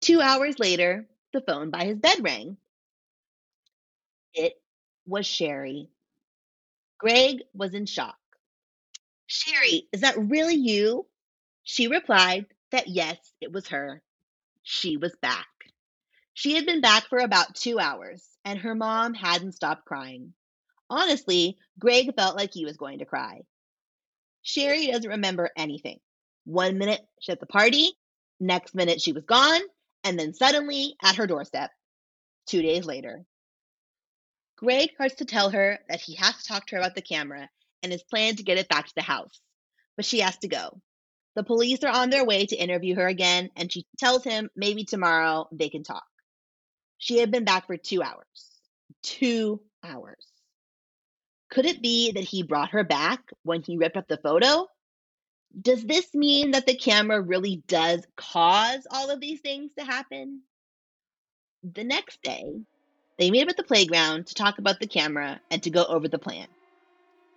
Two hours later, the phone by his bed rang. It was Sherry. Greg was in shock. Sherry, is that really you? She replied that yes, it was her. She was back. She had been back for about two hours, and her mom hadn't stopped crying. Honestly, Greg felt like he was going to cry. Sherry doesn't remember anything. One minute she's at the party, next minute she was gone, and then suddenly at her doorstep. Two days later. Greg starts to tell her that he has to talk to her about the camera and his plan to get it back to the house, but she has to go. The police are on their way to interview her again, and she tells him maybe tomorrow they can talk. She had been back for two hours. Two hours. Could it be that he brought her back when he ripped up the photo? Does this mean that the camera really does cause all of these things to happen? The next day, they meet up at the playground to talk about the camera and to go over the plan.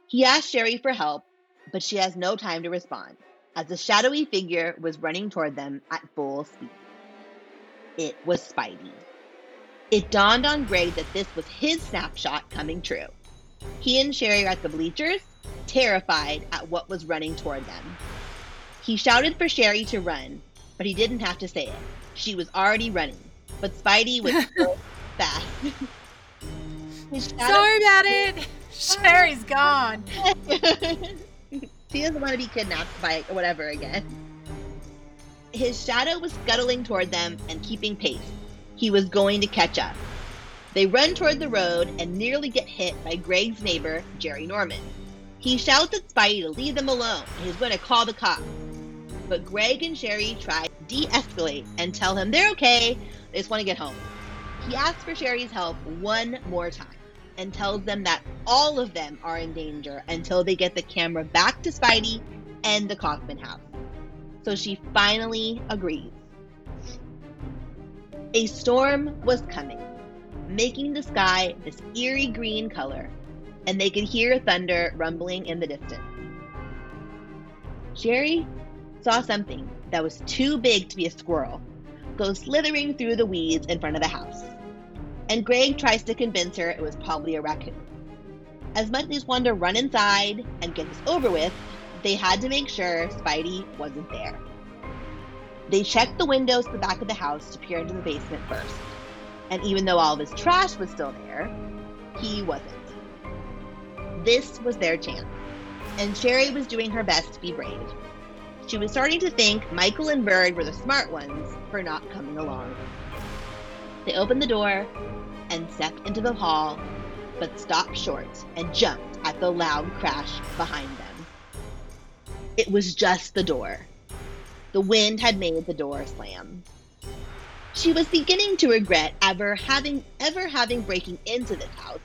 He asks Sherry for help, but she has no time to respond, as a shadowy figure was running toward them at full speed. It was Spidey. It dawned on Greg that this was his snapshot coming true. He and Sherry are at the bleachers, terrified at what was running toward them. He shouted for Sherry to run, but he didn't have to say it. She was already running, but Spidey was so fast. Sorry about it. Sherry's gone. she doesn't want to be kidnapped by whatever again. His shadow was scuttling toward them and keeping pace. He was going to catch up. They run toward the road and nearly get hit by Greg's neighbor, Jerry Norman. He shouts at Spidey to leave them alone and he's going to call the cops. But Greg and Sherry try to de escalate and tell him they're okay, they just want to get home. He asks for Sherry's help one more time and tells them that all of them are in danger until they get the camera back to Spidey and the Coffman house. So she finally agrees. A storm was coming, making the sky this eerie green color, and they could hear thunder rumbling in the distance. Sherry saw something that was too big to be a squirrel go slithering through the weeds in front of the house. And Greg tries to convince her it was probably a raccoon. As much as wanted to run inside and get this over with, they had to make sure Spidey wasn't there. They checked the windows at the back of the house to peer into the basement first. And even though all of his trash was still there, he wasn't. This was their chance. And Sherry was doing her best to be brave. She was starting to think Michael and Bird were the smart ones for not coming along. They opened the door and stepped into the hall, but stopped short and jumped at the loud crash behind them. It was just the door. The wind had made the door slam. She was beginning to regret ever having ever having breaking into this house,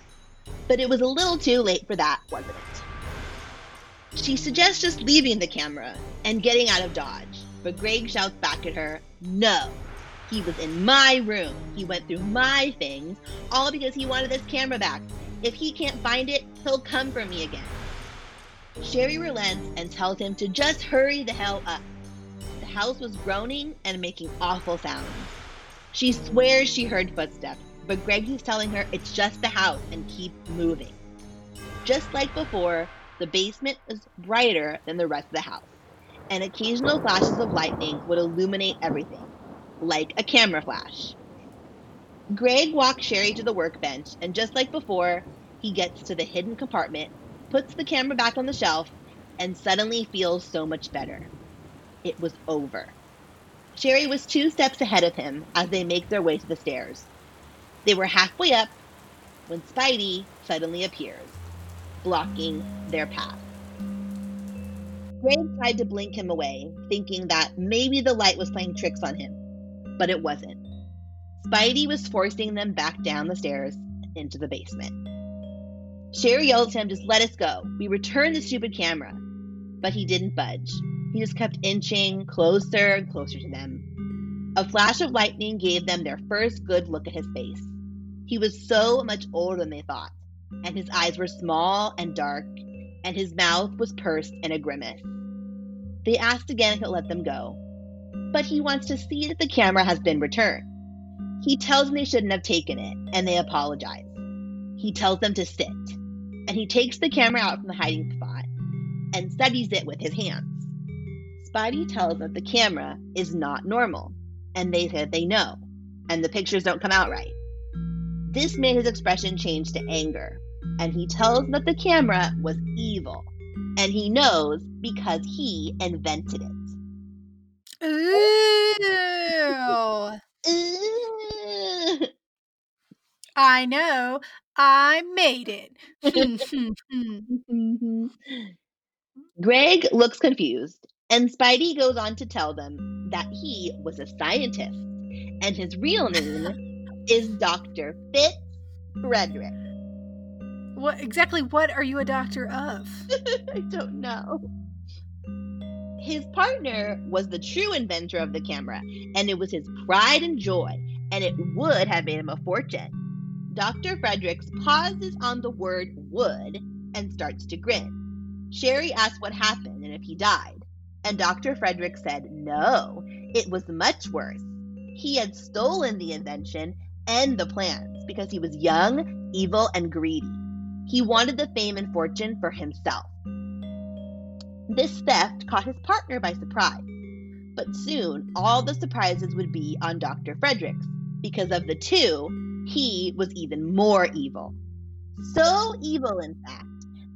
but it was a little too late for that, wasn't it? She suggests just leaving the camera and getting out of Dodge, but Greg shouts back at her, No, he was in my room. He went through my things, all because he wanted this camera back. If he can't find it, he'll come for me again. Sherry relents and tells him to just hurry the hell up. The house was groaning and making awful sounds. She swears she heard footsteps, but Greg keeps telling her it's just the house and keep moving. Just like before, the basement was brighter than the rest of the house, and occasional flashes of lightning would illuminate everything, like a camera flash. Greg walks Sherry to the workbench, and just like before, he gets to the hidden compartment, puts the camera back on the shelf, and suddenly feels so much better. It was over. Sherry was two steps ahead of him as they make their way to the stairs. They were halfway up when Spidey suddenly appears, blocking their path. Greg tried to blink him away, thinking that maybe the light was playing tricks on him, but it wasn't. Spidey was forcing them back down the stairs into the basement. Sherry yelled to him, Just let us go. We returned the stupid camera. But he didn't budge. He just kept inching closer and closer to them. A flash of lightning gave them their first good look at his face. He was so much older than they thought, and his eyes were small and dark, and his mouth was pursed in a grimace. They asked again if he'll let them go, but he wants to see that the camera has been returned. He tells them they shouldn't have taken it, and they apologize. He tells them to sit, and he takes the camera out from the hiding spot and studies it with his hands. Spidey tells that the camera is not normal, and they said they know, and the pictures don't come out right. This made his expression change to anger, and he tells that the camera was evil, and he knows because he invented it. Ooh. Ooh. I know. I made it. Greg looks confused, and Spidey goes on to tell them that he was a scientist, and his real name is Dr. Fitz Frederick. what exactly what are you a doctor of? I don't know. His partner was the true inventor of the camera, and it was his pride and joy, and it would have made him a fortune. Dr. Fredericks pauses on the word would and starts to grin. Sherry asks what happened and if he died, and Dr. Frederick said no, it was much worse. He had stolen the invention and the plans because he was young, evil, and greedy. He wanted the fame and fortune for himself. This theft caught his partner by surprise, but soon all the surprises would be on Dr. Fredericks because of the two, he was even more evil. So evil, in fact,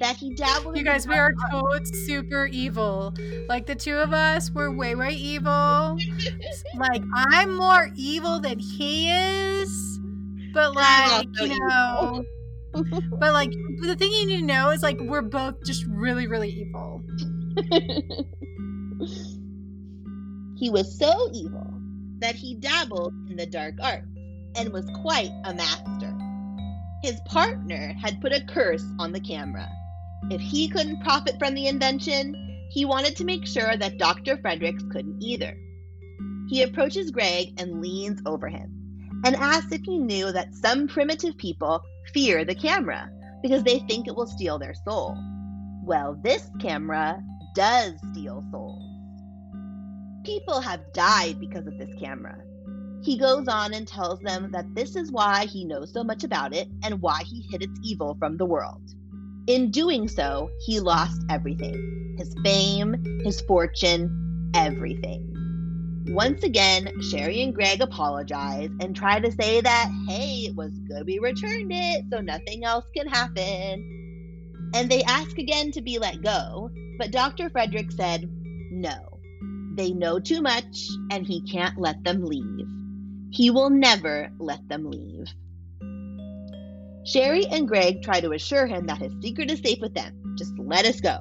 that he dabbled You guys, we are totes super evil. Like the two of us, we're way, way evil. Like I'm more evil than he is. But like, you know, but like the thing you need to know is like we're both just really, really evil. he was so evil that he dabbled in the dark arts and was quite a master. His partner had put a curse on the camera. If he couldn't profit from the invention, he wanted to make sure that Dr. Fredericks couldn't either. He approaches Greg and leans over him and asks if he knew that some primitive people fear the camera because they think it will steal their soul. Well, this camera does steal souls. People have died because of this camera. He goes on and tells them that this is why he knows so much about it and why he hid its evil from the world. In doing so, he lost everything his fame, his fortune, everything. Once again, Sherry and Greg apologize and try to say that, hey, it was good we returned it, so nothing else can happen. And they ask again to be let go, but Dr. Frederick said, no. They know too much, and he can't let them leave. He will never let them leave. Sherry and Greg try to assure him that his secret is safe with them. Just let us go.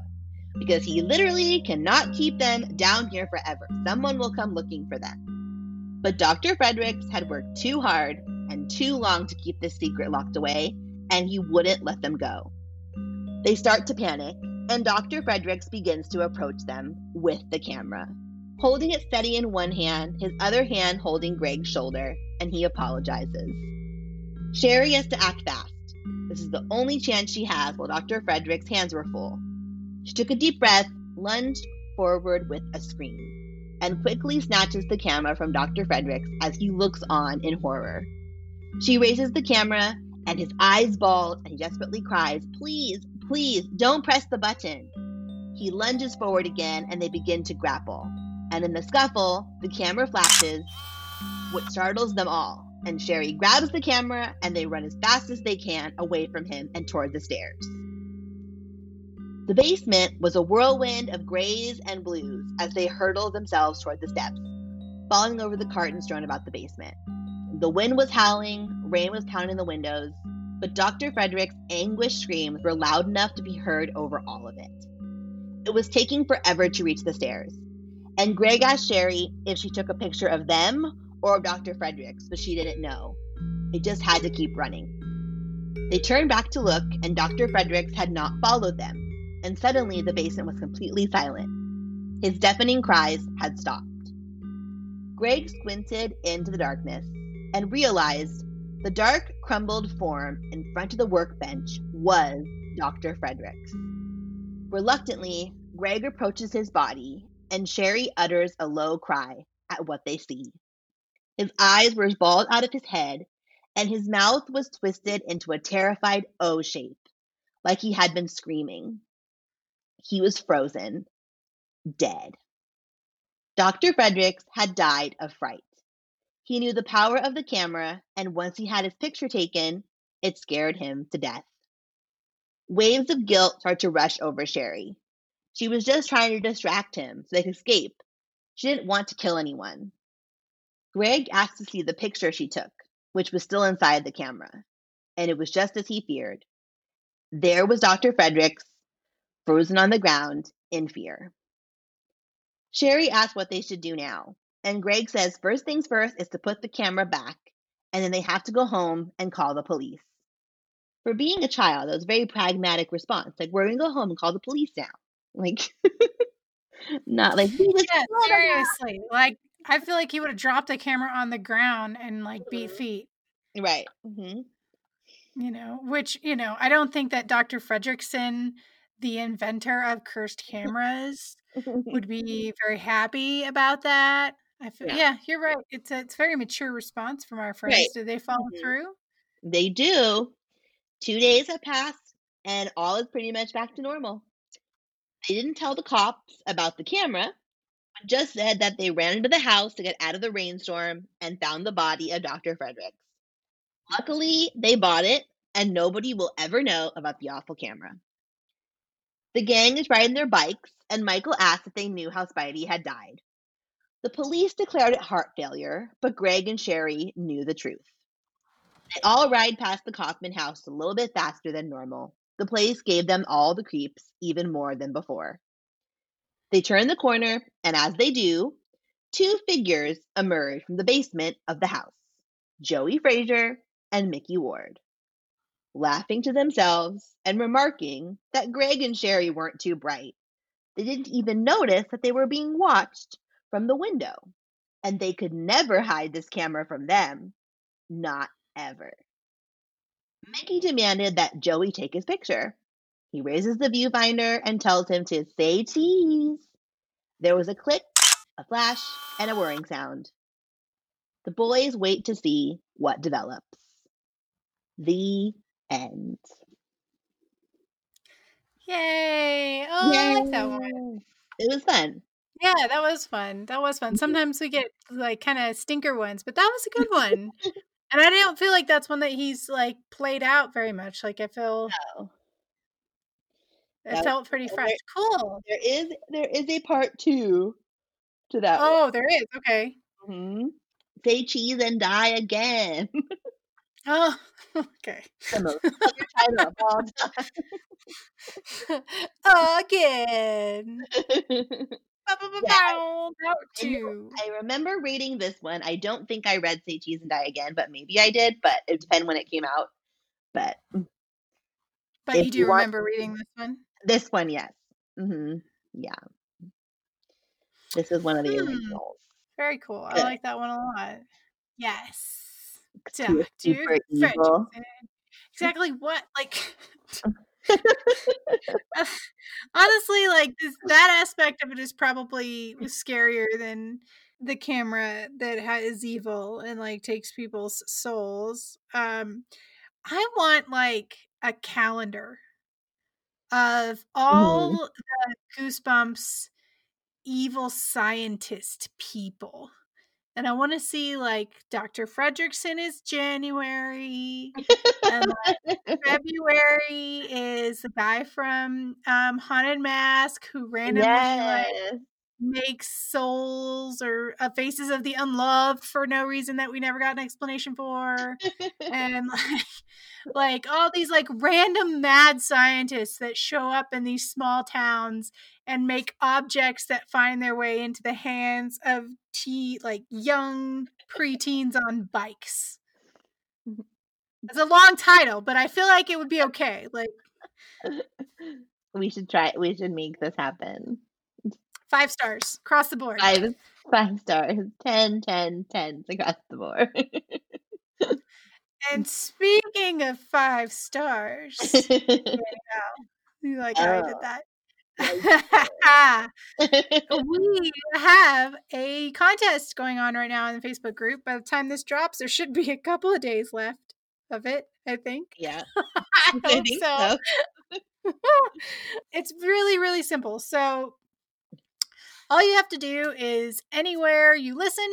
Because he literally cannot keep them down here forever. Someone will come looking for them. But Dr. Fredericks had worked too hard and too long to keep this secret locked away, and he wouldn't let them go. They start to panic, and Dr. Fredericks begins to approach them with the camera, holding it steady in one hand, his other hand holding Greg's shoulder, and he apologizes. Sherry has to act fast. This is the only chance she has while Dr. Frederick's hands were full. She took a deep breath, lunged forward with a scream, and quickly snatches the camera from Dr. Fredericks as he looks on in horror. She raises the camera, and his eyes bulge, and he desperately cries, Please, please, don't press the button. He lunges forward again, and they begin to grapple. And in the scuffle, the camera flashes, which startles them all. And Sherry grabs the camera and they run as fast as they can away from him and toward the stairs. The basement was a whirlwind of grays and blues as they hurtled themselves toward the steps, falling over the cartons strewn about the basement. The wind was howling, rain was pounding the windows, but Dr. Frederick's anguished screams were loud enough to be heard over all of it. It was taking forever to reach the stairs, and Greg asked Sherry if she took a picture of them or of Dr. Fredericks, but she didn't know. It just had to keep running. They turned back to look, and Dr. Fredericks had not followed them, and suddenly the basement was completely silent. His deafening cries had stopped. Greg squinted into the darkness and realized the dark, crumbled form in front of the workbench was Dr. Fredericks. Reluctantly, Greg approaches his body, and Sherry utters a low cry at what they see. His eyes were balled out of his head, and his mouth was twisted into a terrified O shape, like he had been screaming. He was frozen, dead. Dr. Fredericks had died of fright. He knew the power of the camera, and once he had his picture taken, it scared him to death. Waves of guilt started to rush over Sherry. She was just trying to distract him so they could escape. She didn't want to kill anyone. Greg asked to see the picture she took, which was still inside the camera, and it was just as he feared. There was Dr. Fredericks, frozen on the ground in fear. Sherry asked what they should do now, and Greg says first things first is to put the camera back, and then they have to go home and call the police. For being a child, that was a very pragmatic response. Like, we're gonna go home and call the police now. Like, not like Yeah, seriously. Like I feel like he would have dropped the camera on the ground and like beat Mhm. feet. Right. hmm You know, which you know, I don't think that Dr. Fredrickson, the inventor of cursed cameras, would be very happy about that. I feel, Yeah. yeah. you're right. It's a it's a very mature response from our friends. Right. Did they follow Mhm. through? They do. Two days have passed, and all is pretty much back to normal. They didn't tell the cops about the camera, just said that they ran into the house to get out of the rainstorm and found the body of Dr. Fredericks. Luckily, they bought it, and nobody will ever know about the awful camera. The gang is riding their bikes, and Michael asks if they knew how Spidey had died. The police declared it heart failure, but Greg and Sherry knew the truth. They all ride past the Coffman house a little bit faster than normal. The place gave them all the creeps, even more than before. They turn the corner, and as they do, two figures emerge from the basement of the house Joey Frazier and Mickey Ward. Laughing to themselves and remarking that Greg and Sherry weren't too bright, they didn't even notice that they were being watched from the window, and they could never hide this camera from them. Not ever. Mickey demanded that Joey take his picture. He raises the viewfinder and tells him to say cheese. There was a click, a flash, and a whirring sound. The boys wait to see what develops. The end. Yay! Oh, I like that one. It was fun. Yeah, that was fun. That was fun. Sometimes we get like kind of stinker ones, but that was a good one. and I don't feel like that's one that he's like played out very much. Like I feel Oh, it That- felt pretty there- fresh. Cool. there is there is a part two to that. one. Oh, there is. Okay. Mhm. Say cheese and die again. Oh, okay. the most clever title of all Again. Part I remember reading this one. I don't think I read Say Cheese and Die Again, but maybe I did. But it depends when it came out. But But you do you remember reading this one? This one, yes. Mm-hmm. Yeah. This is one of the Hmm. originals. Very cool. I like that one a lot. Yes. Super evil. Exactly what? Like, honestly, like this, that aspect of it is probably scarier than the camera that ha- is evil and like takes people's souls. Um, I want like a calendar of all the Goosebumps evil scientist people and I want to see like Dr. Fredrickson is January, and like, February is the guy from um, Haunted Mask who randomly like yes. makes souls or uh, faces of the unloved for no reason that we never got an explanation for and like like all these like random mad scientists that show up in these small towns and make objects that find their way into the hands of te- like young preteens on bikes it's a long title but i feel like it would be okay like we should try. We should make this happen. Five stars across the board Five, five stars. Ten, ten, tens across the board. and speaking of five stars You like how I did Oh, that. we have a contest going on right now in the Facebook group. By the time this drops, there should be a couple of days left of it, I think. yeah, I I think so. so. it's really, really simple. So, all you have to do is anywhere you listen,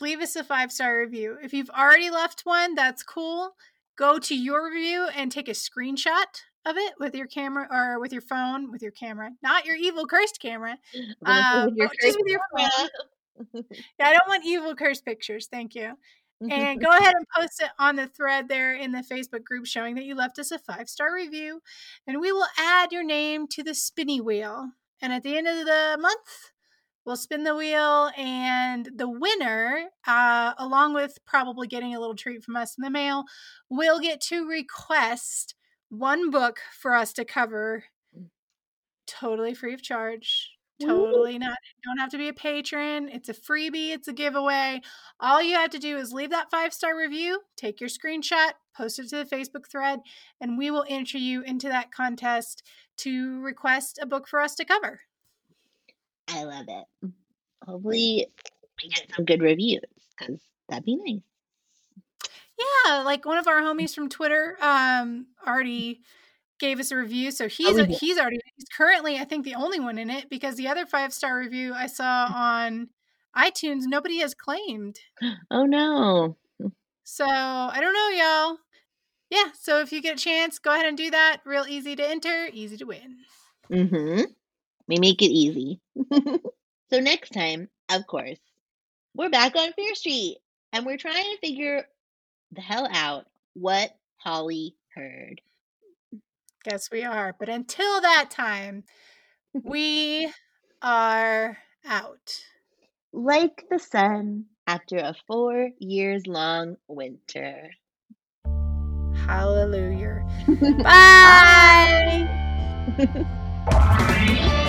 leave us a five star review. If you've already left one, that's cool. Go to your review and take a screenshot of it with your camera or with your phone, with your camera, not your evil cursed camera. With Uh, your but just with your phone. Yeah, I don't want evil cursed pictures. Thank you. And go ahead and post it on the thread there in the Facebook group showing that you left us a five star review. And we will add your name to the spinny wheel. And at the end of the month, we'll spin the wheel. And the winner, uh, along with probably getting a little treat from us in the mail, will get to request one book for us to cover totally free of charge. Totally not. You don't have to be a patron. It's a freebie, it's a giveaway. All you have to do is leave that five star review, take your screenshot, post it to the Facebook thread, and we will enter you into that contest to request a book for us to cover. I love it. Hopefully, we get some good reviews because that'd be nice. Yeah, like one of our homies from Twitter um already gave us a review. So he's we a, did. he's already he's currently I think the only one in it because the other five star review I saw on iTunes nobody has claimed. Oh no. So I don't know, y'all. Yeah, so if you get a chance, go ahead and do that. Real easy to enter, easy to win. Mm-hmm. We make it easy. so next time, of course, we're back on Fear Street and we're trying to figure the hell out what Holly heard. Guess we are. But until that time, we are out. Like the sun after a four years long winter. Hallelujah. Bye. Bye.